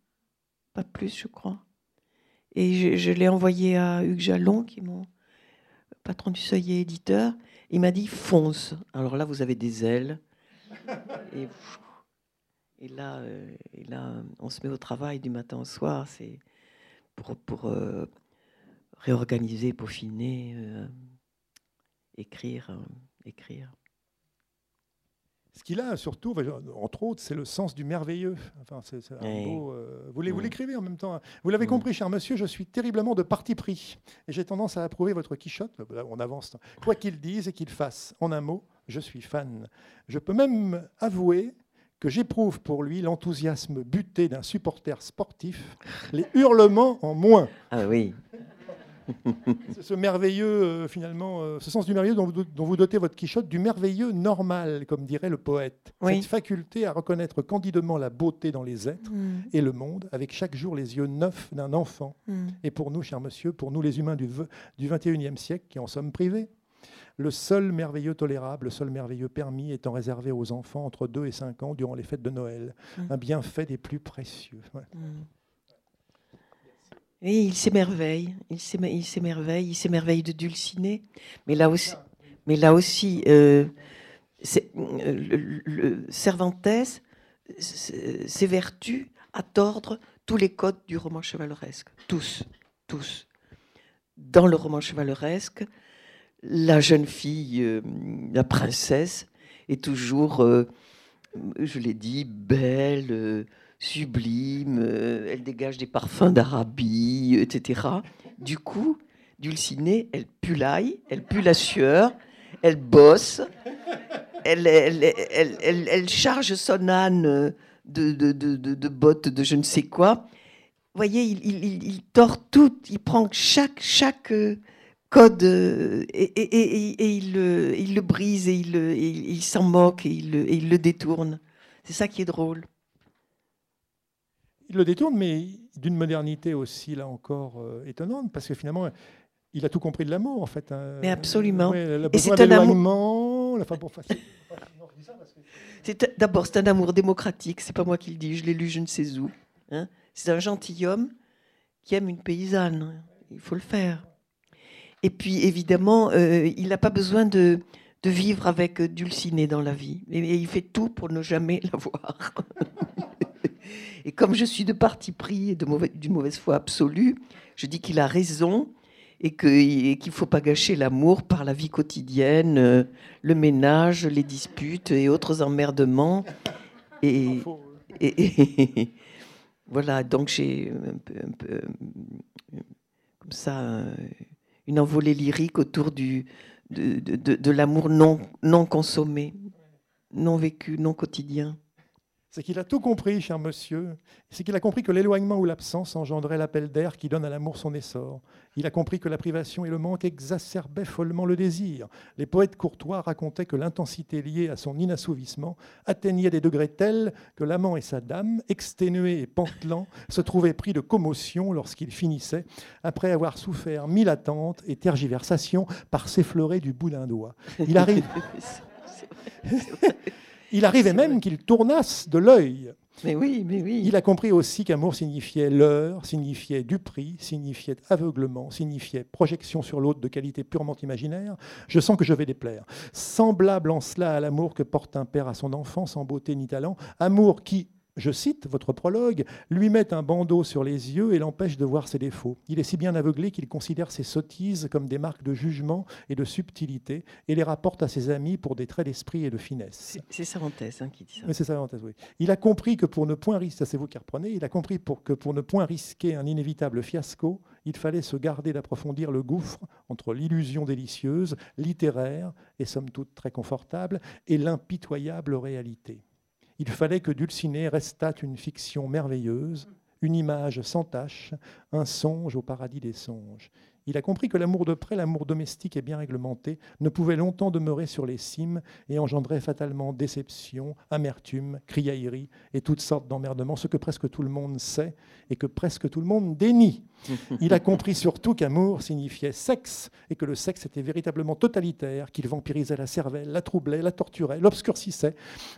S4: pas plus, je crois. Et je, l'ai envoyé à Hugues Jalon, qui est mon patron du seuil et éditeur. Il m'a dit fonce. Alors là, vous avez des ailes. Et, là, euh, et là, on se met au travail du matin au soir. C'est pour, pour euh, réorganiser, peaufiner, euh, écrire, écrire.
S3: Ce qu'il a surtout, entre autres, c'est le sens du merveilleux. Enfin, c'est, beau, euh, vous, l'écrivez en même temps. Hein. Vous l'avez mm. compris, cher monsieur, je suis terriblement de parti pris. Et j'ai tendance à approuver votre quichotte. On avance. Quoi qu'il dise et qu'il fasse. En un mot, je suis fan. Je peux même avouer que j'éprouve pour lui l'enthousiasme buté d'un supporter sportif, les hurlements en moins.
S4: Ah oui
S3: ce merveilleux, euh, finalement, euh, ce sens du merveilleux dont vous, dotez votre Quichotte, du merveilleux normal, comme dirait le poète. Cette faculté à reconnaître candidement la beauté dans les êtres mm. et le monde, avec chaque jour les yeux neufs d'un enfant. Mm. Et pour nous, cher monsieur, pour nous les humains du, du 21e siècle, qui en sommes privés, le seul merveilleux tolérable, le seul merveilleux permis étant réservé aux enfants entre 2 et 5 ans durant les fêtes de Noël. Mm. Un bienfait des plus précieux.
S4: Il s'émerveille, il s'émerveille, il s'émerveille de Dulciné. Mais là aussi, mais euh, euh, Cervantes s'évertue à tordre tous les codes du roman chevaleresque. Tous, tous. Dans le roman chevaleresque, la jeune fille, euh, la princesse, est toujours, je l'ai dit, belle sublime, euh, elle dégage des parfums d'Arabie, etc. Du coup, Dulcinée, elle pue l'ail, elle pue la sueur, elle bosse, elle, charge son âne de, bottes de je ne sais quoi. Vous voyez, il, tord tout, il prend chaque, chaque euh, code euh, et, il, le brise et il, s'en moque et il le détourne. C'est ça qui est drôle
S3: il le détourne, mais d'une modernité aussi, là encore, euh, étonnante, parce que finalement, il a tout compris de l'amour, en fait.
S4: Hein. Mais absolument.
S3: Et c'est un amour.
S4: D'abord, c'est un amour démocratique, c'est pas moi qui le dis, je l'ai lu je ne sais où. Hein. c'est un gentilhomme qui aime une paysanne, il faut le faire. Et puis, évidemment, euh, il n'a pas besoin de, de, vivre avec Dulcinée dans la vie. Et, il fait tout pour ne jamais la voir. Et comme je suis de parti pris et d'une mauvaise foi absolue, je dis qu'il a raison et qu'il ne faut pas gâcher l'amour par la vie quotidienne, euh, le ménage, les disputes et autres emmerdements. Et, voilà, donc j'ai un peu, peu, comme ça une envolée lyrique autour de, l'amour non consommé, non vécu, non quotidien
S3: c'est qu'il a tout compris, cher monsieur. C'est qu'il a compris que l'éloignement ou l'absence engendrait l'appel d'air qui donne à l'amour son essor. Il a compris que la privation et le manque exacerbaient follement le désir. Les poètes courtois racontaient que l'intensité liée à son inassouvissement atteignait des degrés tels que l'amant et sa dame, exténués et pantelants, se trouvaient pris de commotion lorsqu'ils finissaient, après avoir souffert mille attentes et tergiversations par s'effleurer du bout d'un doigt. Il arrive. Il arrivait même qu'il tournasse de l'œil.
S4: Mais oui, mais oui.
S3: Il a compris aussi qu'amour signifiait leurre, signifiait duperie, signifiait aveuglement, signifiait projection sur l'autre de qualité purement imaginaire. Je sens que je vais déplaire. Semblable en cela à l'amour que porte un père à son enfant, sans beauté ni talent, amour qui, je cite votre prologue, lui met un bandeau sur les yeux et l'empêche de voir ses défauts. Il est si bien aveuglé qu'il considère ses sottises comme des marques de jugement et de subtilité et les rapporte à ses amis pour des traits d'esprit et de finesse.
S4: C'est Cervantes hein, qui dit ça.
S3: Oui, c'est Cervantes, oui. Il a compris que pour ne point risquer, c'est vous qui reprenez, il a compris pour que pour ne point risquer un inévitable fiasco, il fallait se garder d'approfondir le gouffre entre l'illusion délicieuse, littéraire et somme toute très confortable, et l'impitoyable réalité. Il fallait que Dulcinée restât une fiction merveilleuse, une image sans tache, un songe au paradis des songes. Il a compris que l'amour de près, l'amour domestique et bien réglementé, ne pouvait longtemps demeurer sur les cimes et engendrait fatalement déception, amertume, criaillerie et toutes sortes d'emmerdements, ce que presque tout le monde sait et que presque tout le monde dénie. Il a compris surtout qu'amour signifiait sexe et que le sexe était véritablement totalitaire, qu'il vampirisait la cervelle, la troublait, la torturait, l'obscurcissait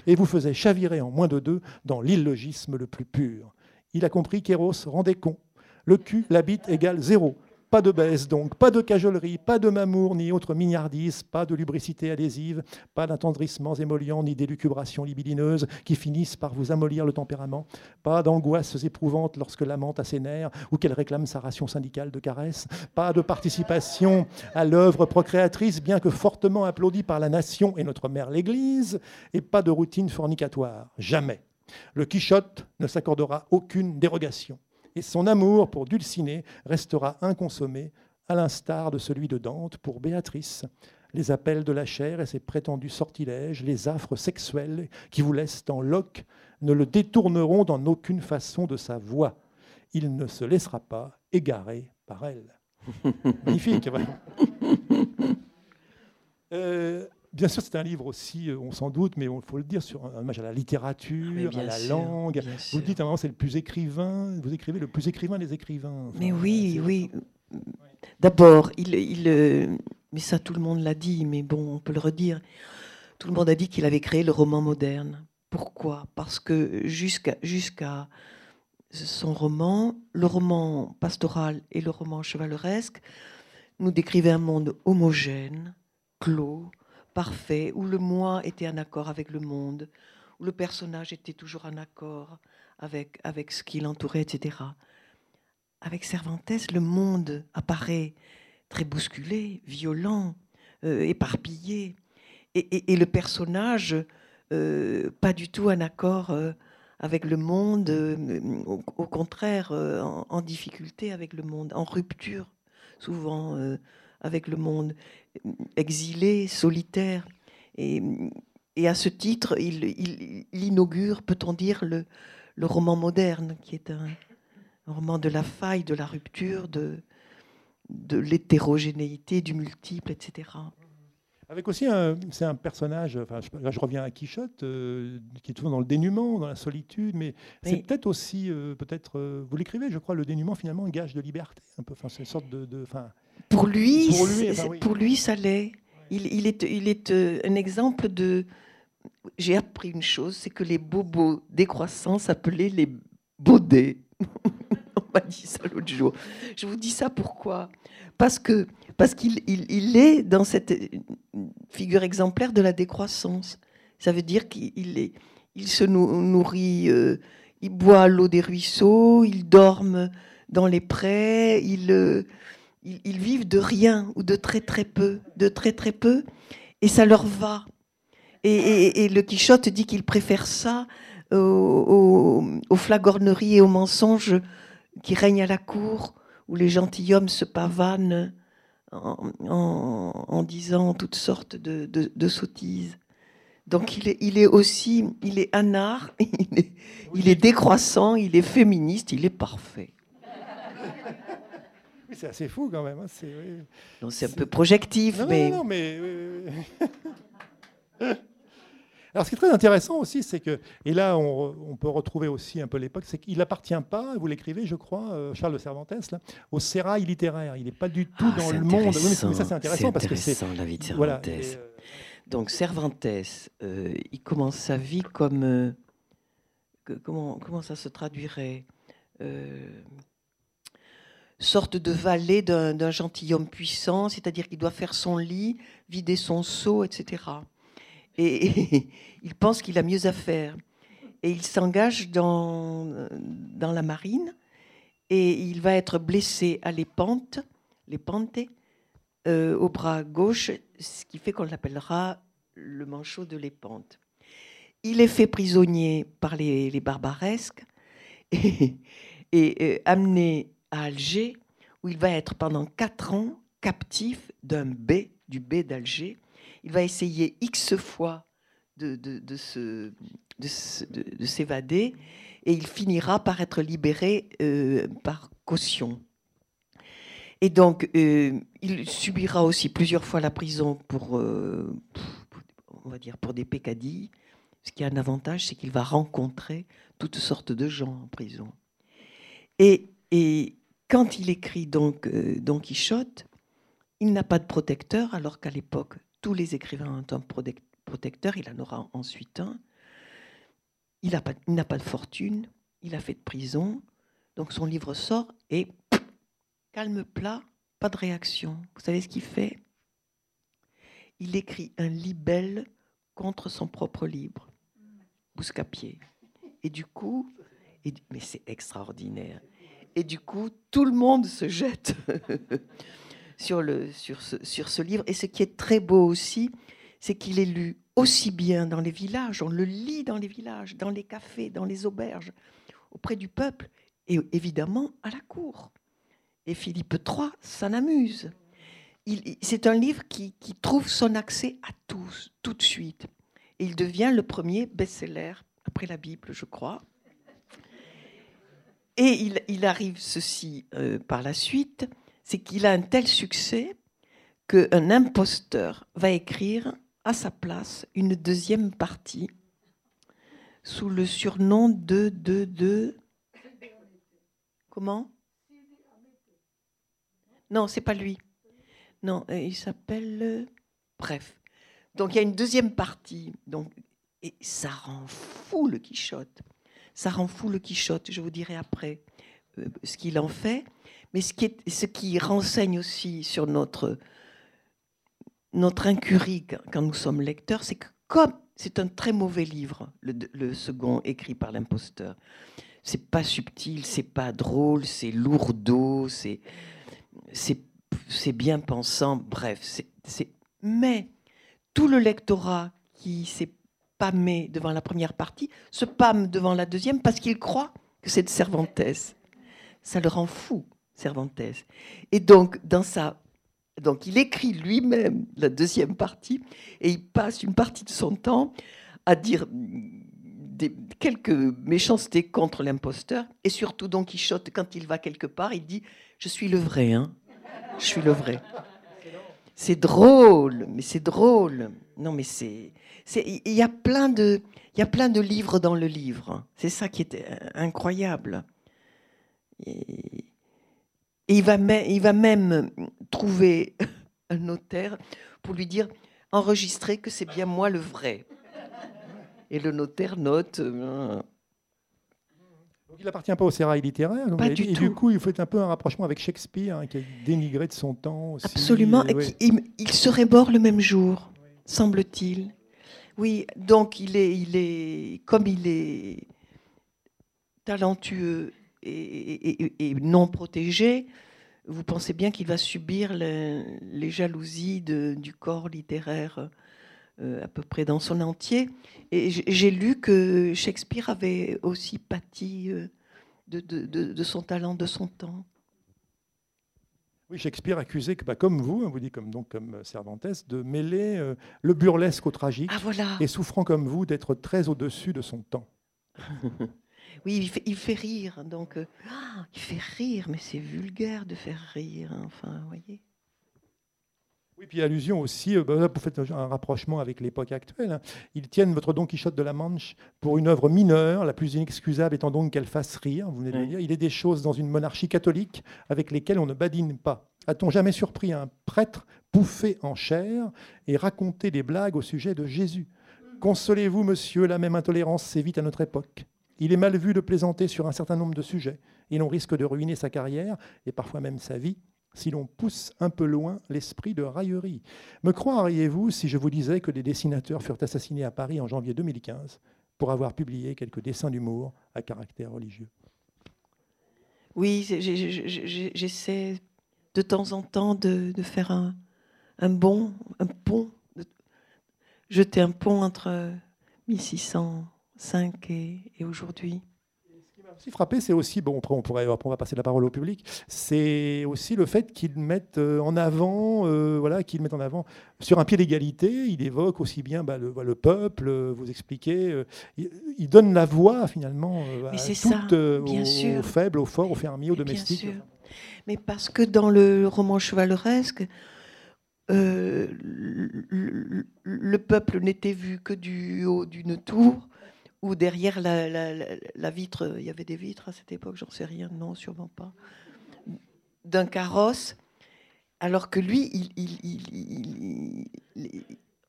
S3: et vous faisait chavirer en moins de deux dans l'illogisme le plus pur. Il a compris qu'Eros rendait con. Le cul, la bite égale zéro. Pas de baisse donc, pas de cajolerie, pas de mamour ni autre mignardise, pas de lubricité adhésive, pas d'attendrissements émollients ni d'élucubrations libidineuses qui finissent par vous amollir le tempérament, pas d'angoisses éprouvantes lorsque l'amante a ses nerfs ou qu'elle réclame sa ration syndicale de caresses, pas de participation à l'œuvre procréatrice bien que fortement applaudie par la nation et notre mère l'Église, et pas de routine fornicatoire. Jamais. Le Quichotte ne s'accordera aucune dérogation et son amour pour Dulcinée restera inconsommé, à l'instar de celui de Dante pour Béatrice. Les appels de la chair et ses prétendus sortilèges, les affres sexuelles qui vous laissent en loque, ne le détourneront dans aucune façon de sa voix. Il ne se laissera pas égarer par elle. Magnifique. Euh, Bien sûr, c'est un livre aussi, euh, on s'en doute, mais il faut le dire, sur un hommage à la littérature, à la langue. Vous dites à un moment, c'est le plus écrivain, vous écrivez le plus écrivain des écrivains.
S4: mais oui, oui. D'abord, il, il, euh, mais ça tout le monde l'a dit, mais bon, on peut le redire. Tout le monde a dit qu'il avait créé le roman moderne. Pourquoi? Parce que jusqu'à jusqu'à son roman, le roman pastoral et le roman chevaleresque nous décrivaient un monde homogène, clos, parfait, où le moi était en accord avec le monde, où le personnage était toujours en accord avec, avec ce qui l'entourait, etc. Avec Cervantes, le monde apparaît très bousculé, violent, euh, éparpillé, et, le personnage euh, pas du tout en accord euh, avec le monde, au, contraire en, en, difficulté avec le monde, en rupture souvent avec le monde exilé, solitaire. Et, à ce titre, il, inaugure, peut-on dire, le, roman moderne, qui est un, roman de la faille, de la rupture, de, de l'hétérogénéité, du multiple, etc.
S3: Avec aussi, c'est un personnage, enfin, là je reviens à Quichotte, euh, qui est toujours dans le dénuement, dans la solitude, mais c'est peut-être aussi, euh, peut-être, euh, vous l'écrivez, je crois, le dénuement finalement un gage de liberté, un peu, enfin, c'est une sorte de, de
S4: pour lui, pour lui, ça l'est. Il, est, il est euh, un exemple de. J'ai appris une chose, c'est que les bobos décroissants s'appelaient les baudets. On m'a dit ça l'autre jour. Je vous dis ça pourquoi? Parce que parce qu'il il, est dans cette figure exemplaire de la décroissance. Ça veut dire qu'il est, il se nourrit, euh, il boit l'eau des ruisseaux, il dorme dans les prés, il euh, ils, vivent de rien ou de très très peu, de très très peu, et ça leur va. Et, le Quichotte dit qu'il préfère ça aux, flagorneries et aux mensonges qui règnent à la cour, où les gentilshommes se pavanent en, disant toutes sortes de, sottises. Donc il est, aussi, il est anard, il il est décroissant, il est féministe, il est parfait
S3: c'est assez fou quand même. Hein,
S4: c'est un peu projectif. mais...
S3: Non, mais... Alors, ce qui est très intéressant aussi, c'est que, et là, on, peut retrouver aussi un peu l'époque, c'est qu'il n'appartient pas, vous l'écrivez, je crois, euh, Charles de Cervantes, là, au sérail littéraire. Il n'est pas du tout ah, dans le monde.
S4: Oui, mais ça, c'est intéressant parce que c'est. la vie de Cervantes. Euh, Donc, Cervantes, euh, il commence sa vie comme, comment, comment ça se traduirait sorte de valet d'un gentilhomme puissant, c'est-à-dire qu'il doit faire son lit, vider son seau, etc. Et, il pense qu'il a mieux à faire. Et il s'engage dans, dans la marine et il va être blessé à l'épante, l'épante, euh, au bras gauche, ce qui fait qu'on l'appellera le manchot de l'épante. Il est fait prisonnier par les, barbaresques et, et amené à Alger, où il va être pendant quatre ans captif d'un B, du B d'Alger. Il va essayer X fois de, de, de, de s'évader et il finira par être libéré euh, par caution. Et donc, euh, il subira aussi plusieurs fois la prison pour, euh, on va dire, pour des pécadilles. Ce qui a un avantage, c'est qu'il va rencontrer toutes sortes de gens en prison. Et, et quand il écrit donc euh, Don Quichotte, il n'a pas de protecteur, alors qu'à l'époque, tous les écrivains ont un protecteur, il en aura ensuite un. Il n'a pas, de fortune, il a fait de prison, donc son livre sort et calme plat, pas de réaction. Vous savez ce qu'il fait? Il écrit un libelle contre son propre livre, Bouscapier. Et du coup, mais c'est extraordinaire. Et du coup, tout le monde se jette sur, le, sur, ce, sur ce livre. Et ce qui est très beau aussi, c'est qu'il est lu aussi bien dans les villages, on le lit dans les villages, dans les cafés, dans les auberges, auprès du peuple, et évidemment à la cour. Et Philippe III s'en amuse. C'est un livre qui, qui, trouve son accès à tous, tout de suite. Et il devient le premier best-seller, après la Bible, je crois. Et il, arrive ceci euh, par la suite, c'est qu'il a un tel succès qu'un imposteur va écrire à sa place une deuxième partie sous le surnom de de de comment? Non, c'est pas lui. Non, euh, il s'appelle bref. Donc il y a une deuxième partie. Donc et ça rend fou le Quichotte ça rend fou le Quichotte, je vous dirai après euh, ce qu'il en fait. Mais ce qui, est, ce qui renseigne aussi sur notre, notre incurie quand nous sommes lecteurs, c'est que comme c'est un très mauvais livre, le, second écrit par l'imposteur, c'est pas subtil, c'est pas drôle, c'est lourdeau, c'est c'est bien pensant, bref, mais tout le lectorat qui s'est pâmé devant la première partie, se pâme devant la deuxième parce qu'il croit que c'est de Cervantes. Ça le rend fou, Cervantes. Et donc, dans sa donc il écrit lui-même la deuxième partie et il passe une partie de son temps à dire des, quelques méchancetés contre l'imposteur et surtout Don Quichotte quand il va quelque part il dit je suis le vrai hein je suis le vrai c'est drôle mais c'est drôle non mais c'est il y a plein de il y a plein de livres dans le livre. C'est ça qui est euh, incroyable. Et, il, va il va même trouver un notaire pour lui dire enregistrer que c'est bien moi le vrai. Et le notaire note. Euh,
S3: il n'appartient pas au sérail littéraire.
S4: Pas du
S3: et
S4: tout.
S3: du coup, il fait un peu un rapprochement avec Shakespeare, hein, qui a dénigré de son temps. Aussi.
S4: Absolument. il, serait mort le même jour, semble-t-il. Oui, donc il est, il est, comme il est talentueux et, non protégé, vous pensez bien qu'il va subir les, jalousies du corps littéraire euh, à peu près dans son entier. Et j'ai lu que Shakespeare avait aussi pâti euh, de son talent, de son temps.
S3: Oui, Shakespeare accusait, que, bah, comme vous, hein, vous dites comme, donc, comme Cervantes, de mêler euh, le burlesque au tragique,
S4: ah, voilà.
S3: et souffrant comme vous d'être très au-dessus de son temps.
S4: oui, il fait, il fait, rire, donc euh, ah, il fait rire, mais c'est vulgaire de faire rire, hein, enfin, vous voyez.
S3: Oui, puis allusion aussi, euh, bah, vous faites un rapprochement avec l'époque actuelle. Hein. Ils tiennent votre Don Quichotte de la Manche pour une œuvre mineure, la plus inexcusable étant donc qu'elle fasse rire. Vous venez de dire. Il est des choses dans une monarchie catholique avec lesquelles on ne badine pas. A-t-on jamais surpris un prêtre bouffé en chair et raconter des blagues au sujet de Jésus? Consolez-vous, monsieur, la même intolérance sévit à notre époque. Il est mal vu de plaisanter sur un certain nombre de sujets, et l'on risque de ruiner sa carrière, et parfois même sa vie, si l'on pousse un peu loin l'esprit de raillerie. Me croiriez-vous si je vous disais que des dessinateurs furent assassinés à Paris en janvier 2015 pour avoir publié quelques dessins d'humour à caractère religieux?
S4: Oui, j'essaie de temps en temps de, faire un, un un pont, jeter un pont entre 1605 et, et aujourd'hui
S3: aussi frappé, c'est aussi, bon, on, pourrait, on va passer la parole au public, c'est aussi le fait qu'ils mettent euh, en avant, euh, voilà, qu'ils mettent en avant, sur un pied d'égalité, il évoque aussi bien bah, le, le, peuple, euh, vous expliquez, il, donne la voix finalement à toutes, aux, faibles, aux forts, aux fermiers, aux domestiques. Bien sûr.
S4: Mais parce que dans le roman chevaleresque, le, le, peuple n'était vu que du haut d'une tour ou derrière la, vitre, il y avait des vitres à cette époque, j'en sais rien, non, sûrement pas, d'un carrosse, alors que lui, il,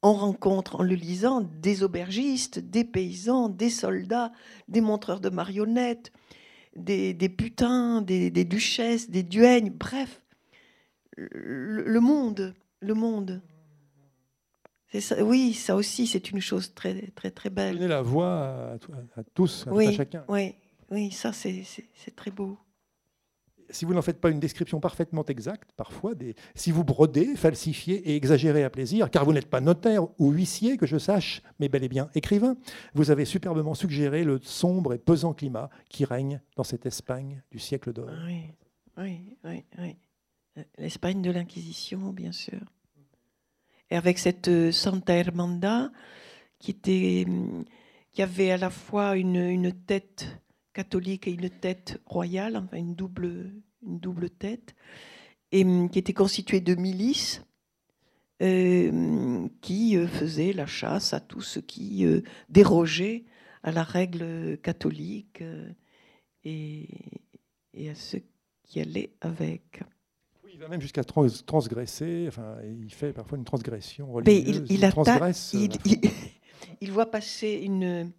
S4: on rencontre en le lisant des aubergistes, des paysans, des soldats, des montreurs de marionnettes, des, putains, des, duchesses, des duègnes, bref, le monde, le monde oui, ça aussi, c'est une chose très, très, très belle.
S3: Donner la voix à, tous, à, chacun.
S4: Oui, oui, ça, c'est très beau.
S3: Si vous n'en faites pas une description parfaitement exacte, parfois, des, si vous brodez, falsifiez et exagérez à plaisir, car vous n'êtes pas notaire ou huissier, que je sache, mais bel et bien écrivain, vous avez superbement suggéré le sombre et pesant climat qui règne dans cette Espagne du siècle d'or.
S4: Oui, oui, oui. oui. L'Espagne de l'Inquisition, bien sûr et avec cette euh, Santa Hermanda hum, qui avait à la fois une, tête catholique et une tête royale, enfin une double, une double tête, et hum, qui était constituée de milices euh, qui euh, faisaient la chasse à tout ce qui dérogeait à la règle catholique et, et à ce qui allait avec
S3: il va même jusqu'à transgresser, enfin, il fait parfois une transgression religieuse.
S4: il, il, transgresse, il, il, voit passer une,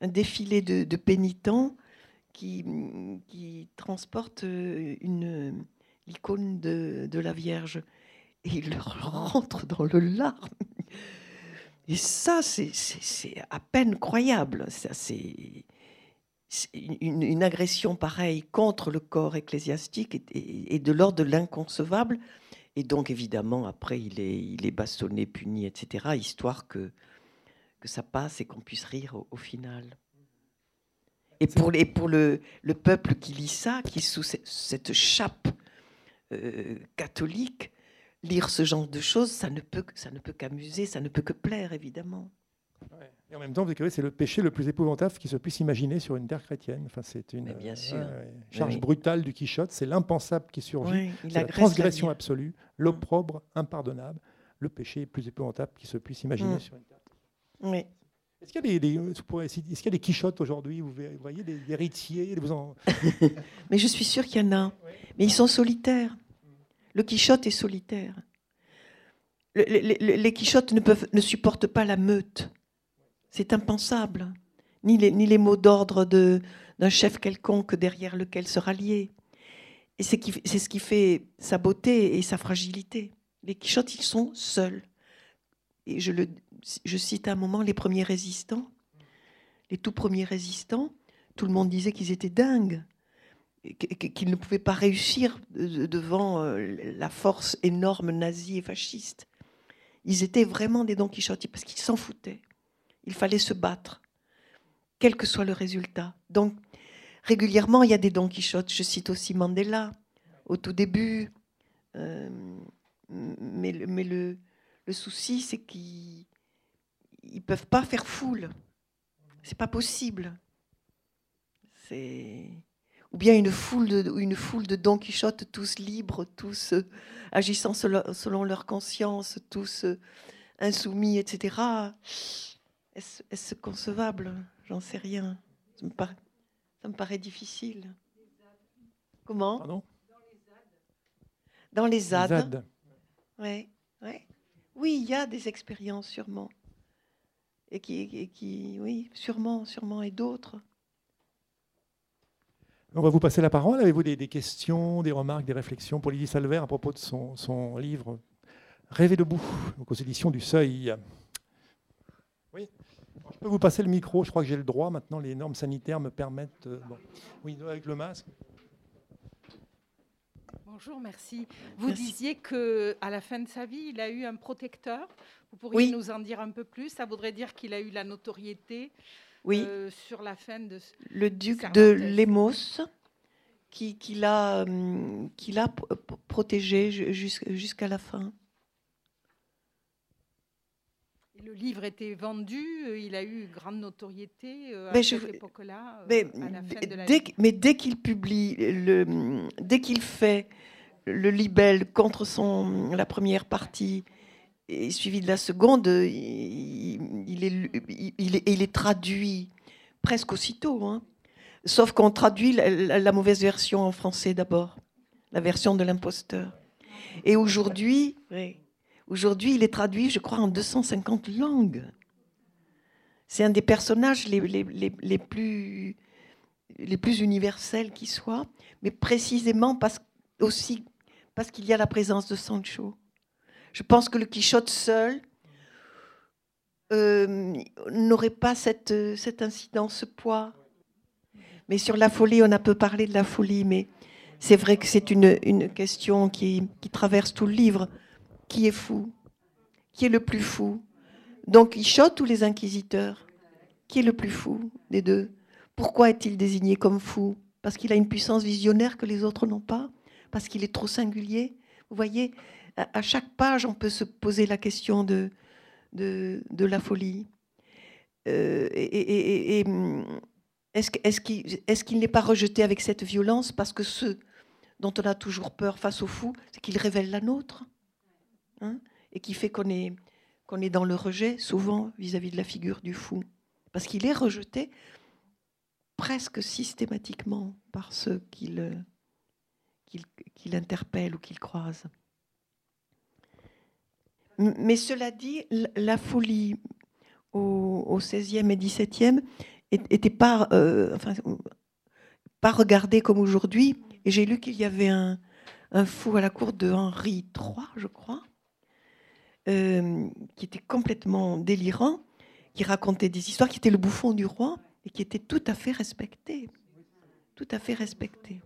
S4: un défilé de, pénitents qui, qui transportent une l'icône de, de, la Vierge. Et il leur rentre dans le larme. Et ça, c'est à peine croyable. C'est une, agression pareille contre le corps ecclésiastique est, de l'ordre de l'inconcevable. Et donc, évidemment, après, il est, est bastonné, puni, etc., histoire que, que ça passe et qu'on puisse rire au, final. Et pour, les, pour le, le, peuple qui lit ça, qui sous cette chape euh, catholique, lire ce genre de choses, ça ne peut, ça ne peut qu'amuser, ça ne peut que plaire, évidemment.
S3: Et en même temps, c'est le péché le plus épouvantable qui se puisse imaginer sur une terre chrétienne. Enfin, c'est une
S4: bien sûr.
S3: charge brutale du Quichotte. C'est l'impensable qui surgit. la transgression absolue, l'opprobre impardonnable, le péché le plus épouvantable qui se puisse imaginer mm. sur une terre.
S4: Oui.
S3: Est-ce qu'il y a des, est-ce qu'il y a des quichottes aujourd'hui? Vous voyez des héritiers vous en...
S4: Mais je suis sûre qu'il y en a. Mais ils sont solitaires. Le quichotte est solitaire. les quichottes ne, peuvent, ne supportent pas la meute. C'est impensable. Ni les, mots d'ordre d'un chef quelconque derrière lequel se rallier. Et c'est ce qui fait sa beauté et sa fragilité. Les Quichottes, ils sont seuls. Et je, cite un moment les premiers résistants. Les tout premiers résistants, tout le monde disait qu'ils étaient dingues, qu'ils ne pouvaient pas réussir devant euh, la force énorme nazie et fasciste. Ils étaient vraiment des Don Quichotte parce qu'ils s'en foutaient. Il fallait se battre, quel que soit le résultat. Donc, régulièrement, il y a des Don Quichotte. Je cite aussi Mandela au tout début. Euh, mais le, souci, c'est qu'ils ne peuvent pas faire foule. C'est pas possible. Ou bien une foule de, une foule de Don Quichotte, tous libres, tous euh, agissant selon, leur conscience, tous euh, insoumis, etc. Est-ce concevable? J'en sais rien. Ça me, paraît, ça me paraît difficile. Comment?
S3: Pardon?
S4: Dans les ZAD. Ouais, ouais. Oui, il y a des expériences sûrement. Et qui, qui oui, sûrement, sûrement, et d'autres.
S3: On va vous passer la parole. Avez-vous des, questions, des remarques, des réflexions pour Lydie Salver à propos de son, livre Rêver debout, donc aux éditions du Seuil je peux vous passer le micro, je crois que j'ai le droit. Maintenant, les normes sanitaires me permettent. Euh, oui, avec le masque.
S5: Bonjour, merci. Vous disiez que à la fin de sa vie, il a eu un protecteur. Vous pourriez nous en dire un peu plus? Ça voudrait dire qu'il a eu la notoriété
S4: oui.
S5: Euh, sur la fin de
S4: le duc de Lemos qui, qui l'a hum, protégé jusqu'à la fin.
S5: Le livre était vendu, euh, il a eu grande notoriété euh, à cette époque-là.
S4: Mais, mais, dès qu'il publie, le, dès qu'il fait le libelle contre son, la première partie, et suivi de la seconde, il, est, il, est, il est traduit presque aussitôt. Hein. Sauf qu'on traduit la, mauvaise version en français d'abord, la version de l'imposteur. Et aujourd'hui, aujourd'hui, il est traduit, je crois, en 250 langues. C'est un des personnages les, plus, universels qui soient, mais précisément parce, aussi parce qu'il y a la présence de Sancho. Je pense que le Quichotte seul euh, n'aurait pas cette, cet incident, ce poids. Mais sur la folie, on a peu parlé de la folie, mais c'est vrai que c'est une, question qui traverse tout le livre. Qui est fou Qui est le plus fou. Donc Quichotte ou les inquisiteurs Qui est le plus fou des deux? Pourquoi est-il désigné comme fou? Parce qu'il a une puissance visionnaire que les autres n'ont pas? Parce qu'il est trop singulier? Vous voyez, à chaque page, on peut se poser la question de, de, la folie. Et, est-ce qu'il n'est pas rejeté avec cette violence? Parce que ce dont on a toujours peur face au fou, c'est qu'il révèle la nôtre hein, et qui fait qu'on est, qu'on est dans le rejet souvent vis-à-vis de la figure du fou. Parce qu'il est rejeté presque systématiquement par ceux qu'il qu'il interpelle ou qu'il croise. Mais cela dit, la folie au, XVIe et XVIIe n'était pas, euh, enfin, pas regardée comme aujourd'hui. Et j'ai lu qu'il y avait un, fou à la cour de Henri III, je crois, euh, qui était complètement délirant, qui racontait des histoires, qui était le bouffon du roi et qui était tout à fait respecté. Tout à fait respecté.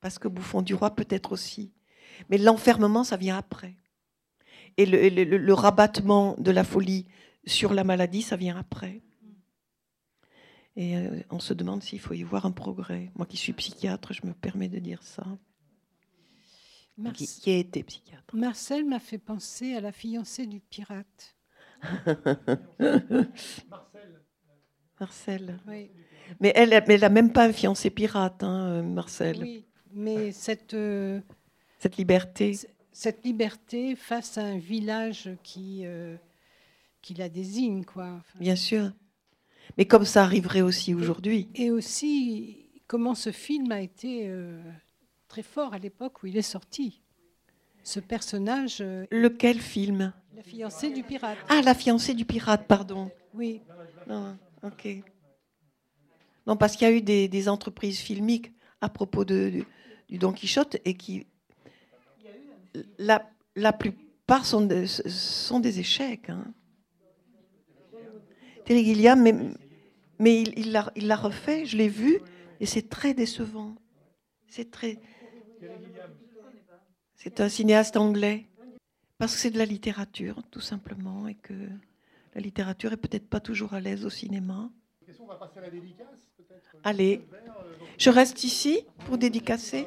S4: Parce que bouffon du roi peut être aussi. Mais l'enfermement, ça vient après. Et le, rabattement de la folie sur la maladie, ça vient après. Et euh, on se demande s'il faut y voir un progrès. Moi qui suis psychiatre, je me permets de dire ça. Qui, a été psychiatre.
S5: Marcel m'a fait penser à la fiancée du pirate.
S4: Marcel. Marcel. Oui. Mais elle n'a même pas un fiancé pirate, hein, euh, Marcel.
S5: Oui, mais cette... Euh,
S4: cette liberté
S5: cette liberté face à un village qui, euh, qui la désigne. Quoi.
S4: Bien sûr. Mais comme ça arriverait aussi aujourd'hui.
S5: Et, aussi, comment ce film a été euh, très fort à l'époque où il est sorti. Ce personnage. Euh,
S4: Lequel film
S5: La fiancée du pirate.
S4: Ah, la fiancée du pirate, pardon.
S5: Oui.
S4: Non, ok. Non, parce qu'il y a eu des, des, entreprises filmiques à propos de, du Don Quichotte et qui la, la plupart sont, sont des échecs. Hein. Terry Gilliam, mais, mais il l'a il l'a refait, je l'ai vu, et c'est très décevant. C'est très. C'est un cinéaste anglais. Parce que c'est de la littérature, tout simplement, et que la littérature est peut-être pas toujours à l'aise au cinéma. Allez, je reste ici pour dédicacer.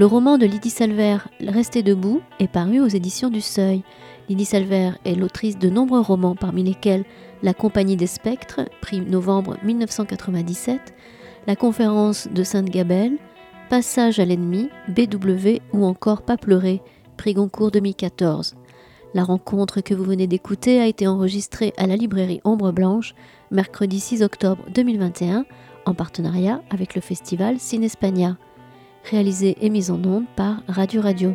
S1: Le roman de Lydie Salver, Rester debout, est paru aux éditions du Seuil. Lydie Salver est l'autrice de nombreux romans, parmi lesquels La Compagnie des Spectres, prix novembre 1997, La Conférence de Sainte-Gabelle, Passage à l'ennemi, BW ou encore Pas pleurer, prix Goncourt 2014. La rencontre que vous venez d'écouter a été enregistrée à la librairie Ombre Blanche mercredi 6 octobre 2021 en partenariat avec le festival Cinespagna, réalisé et mis en onde par Radio Radio.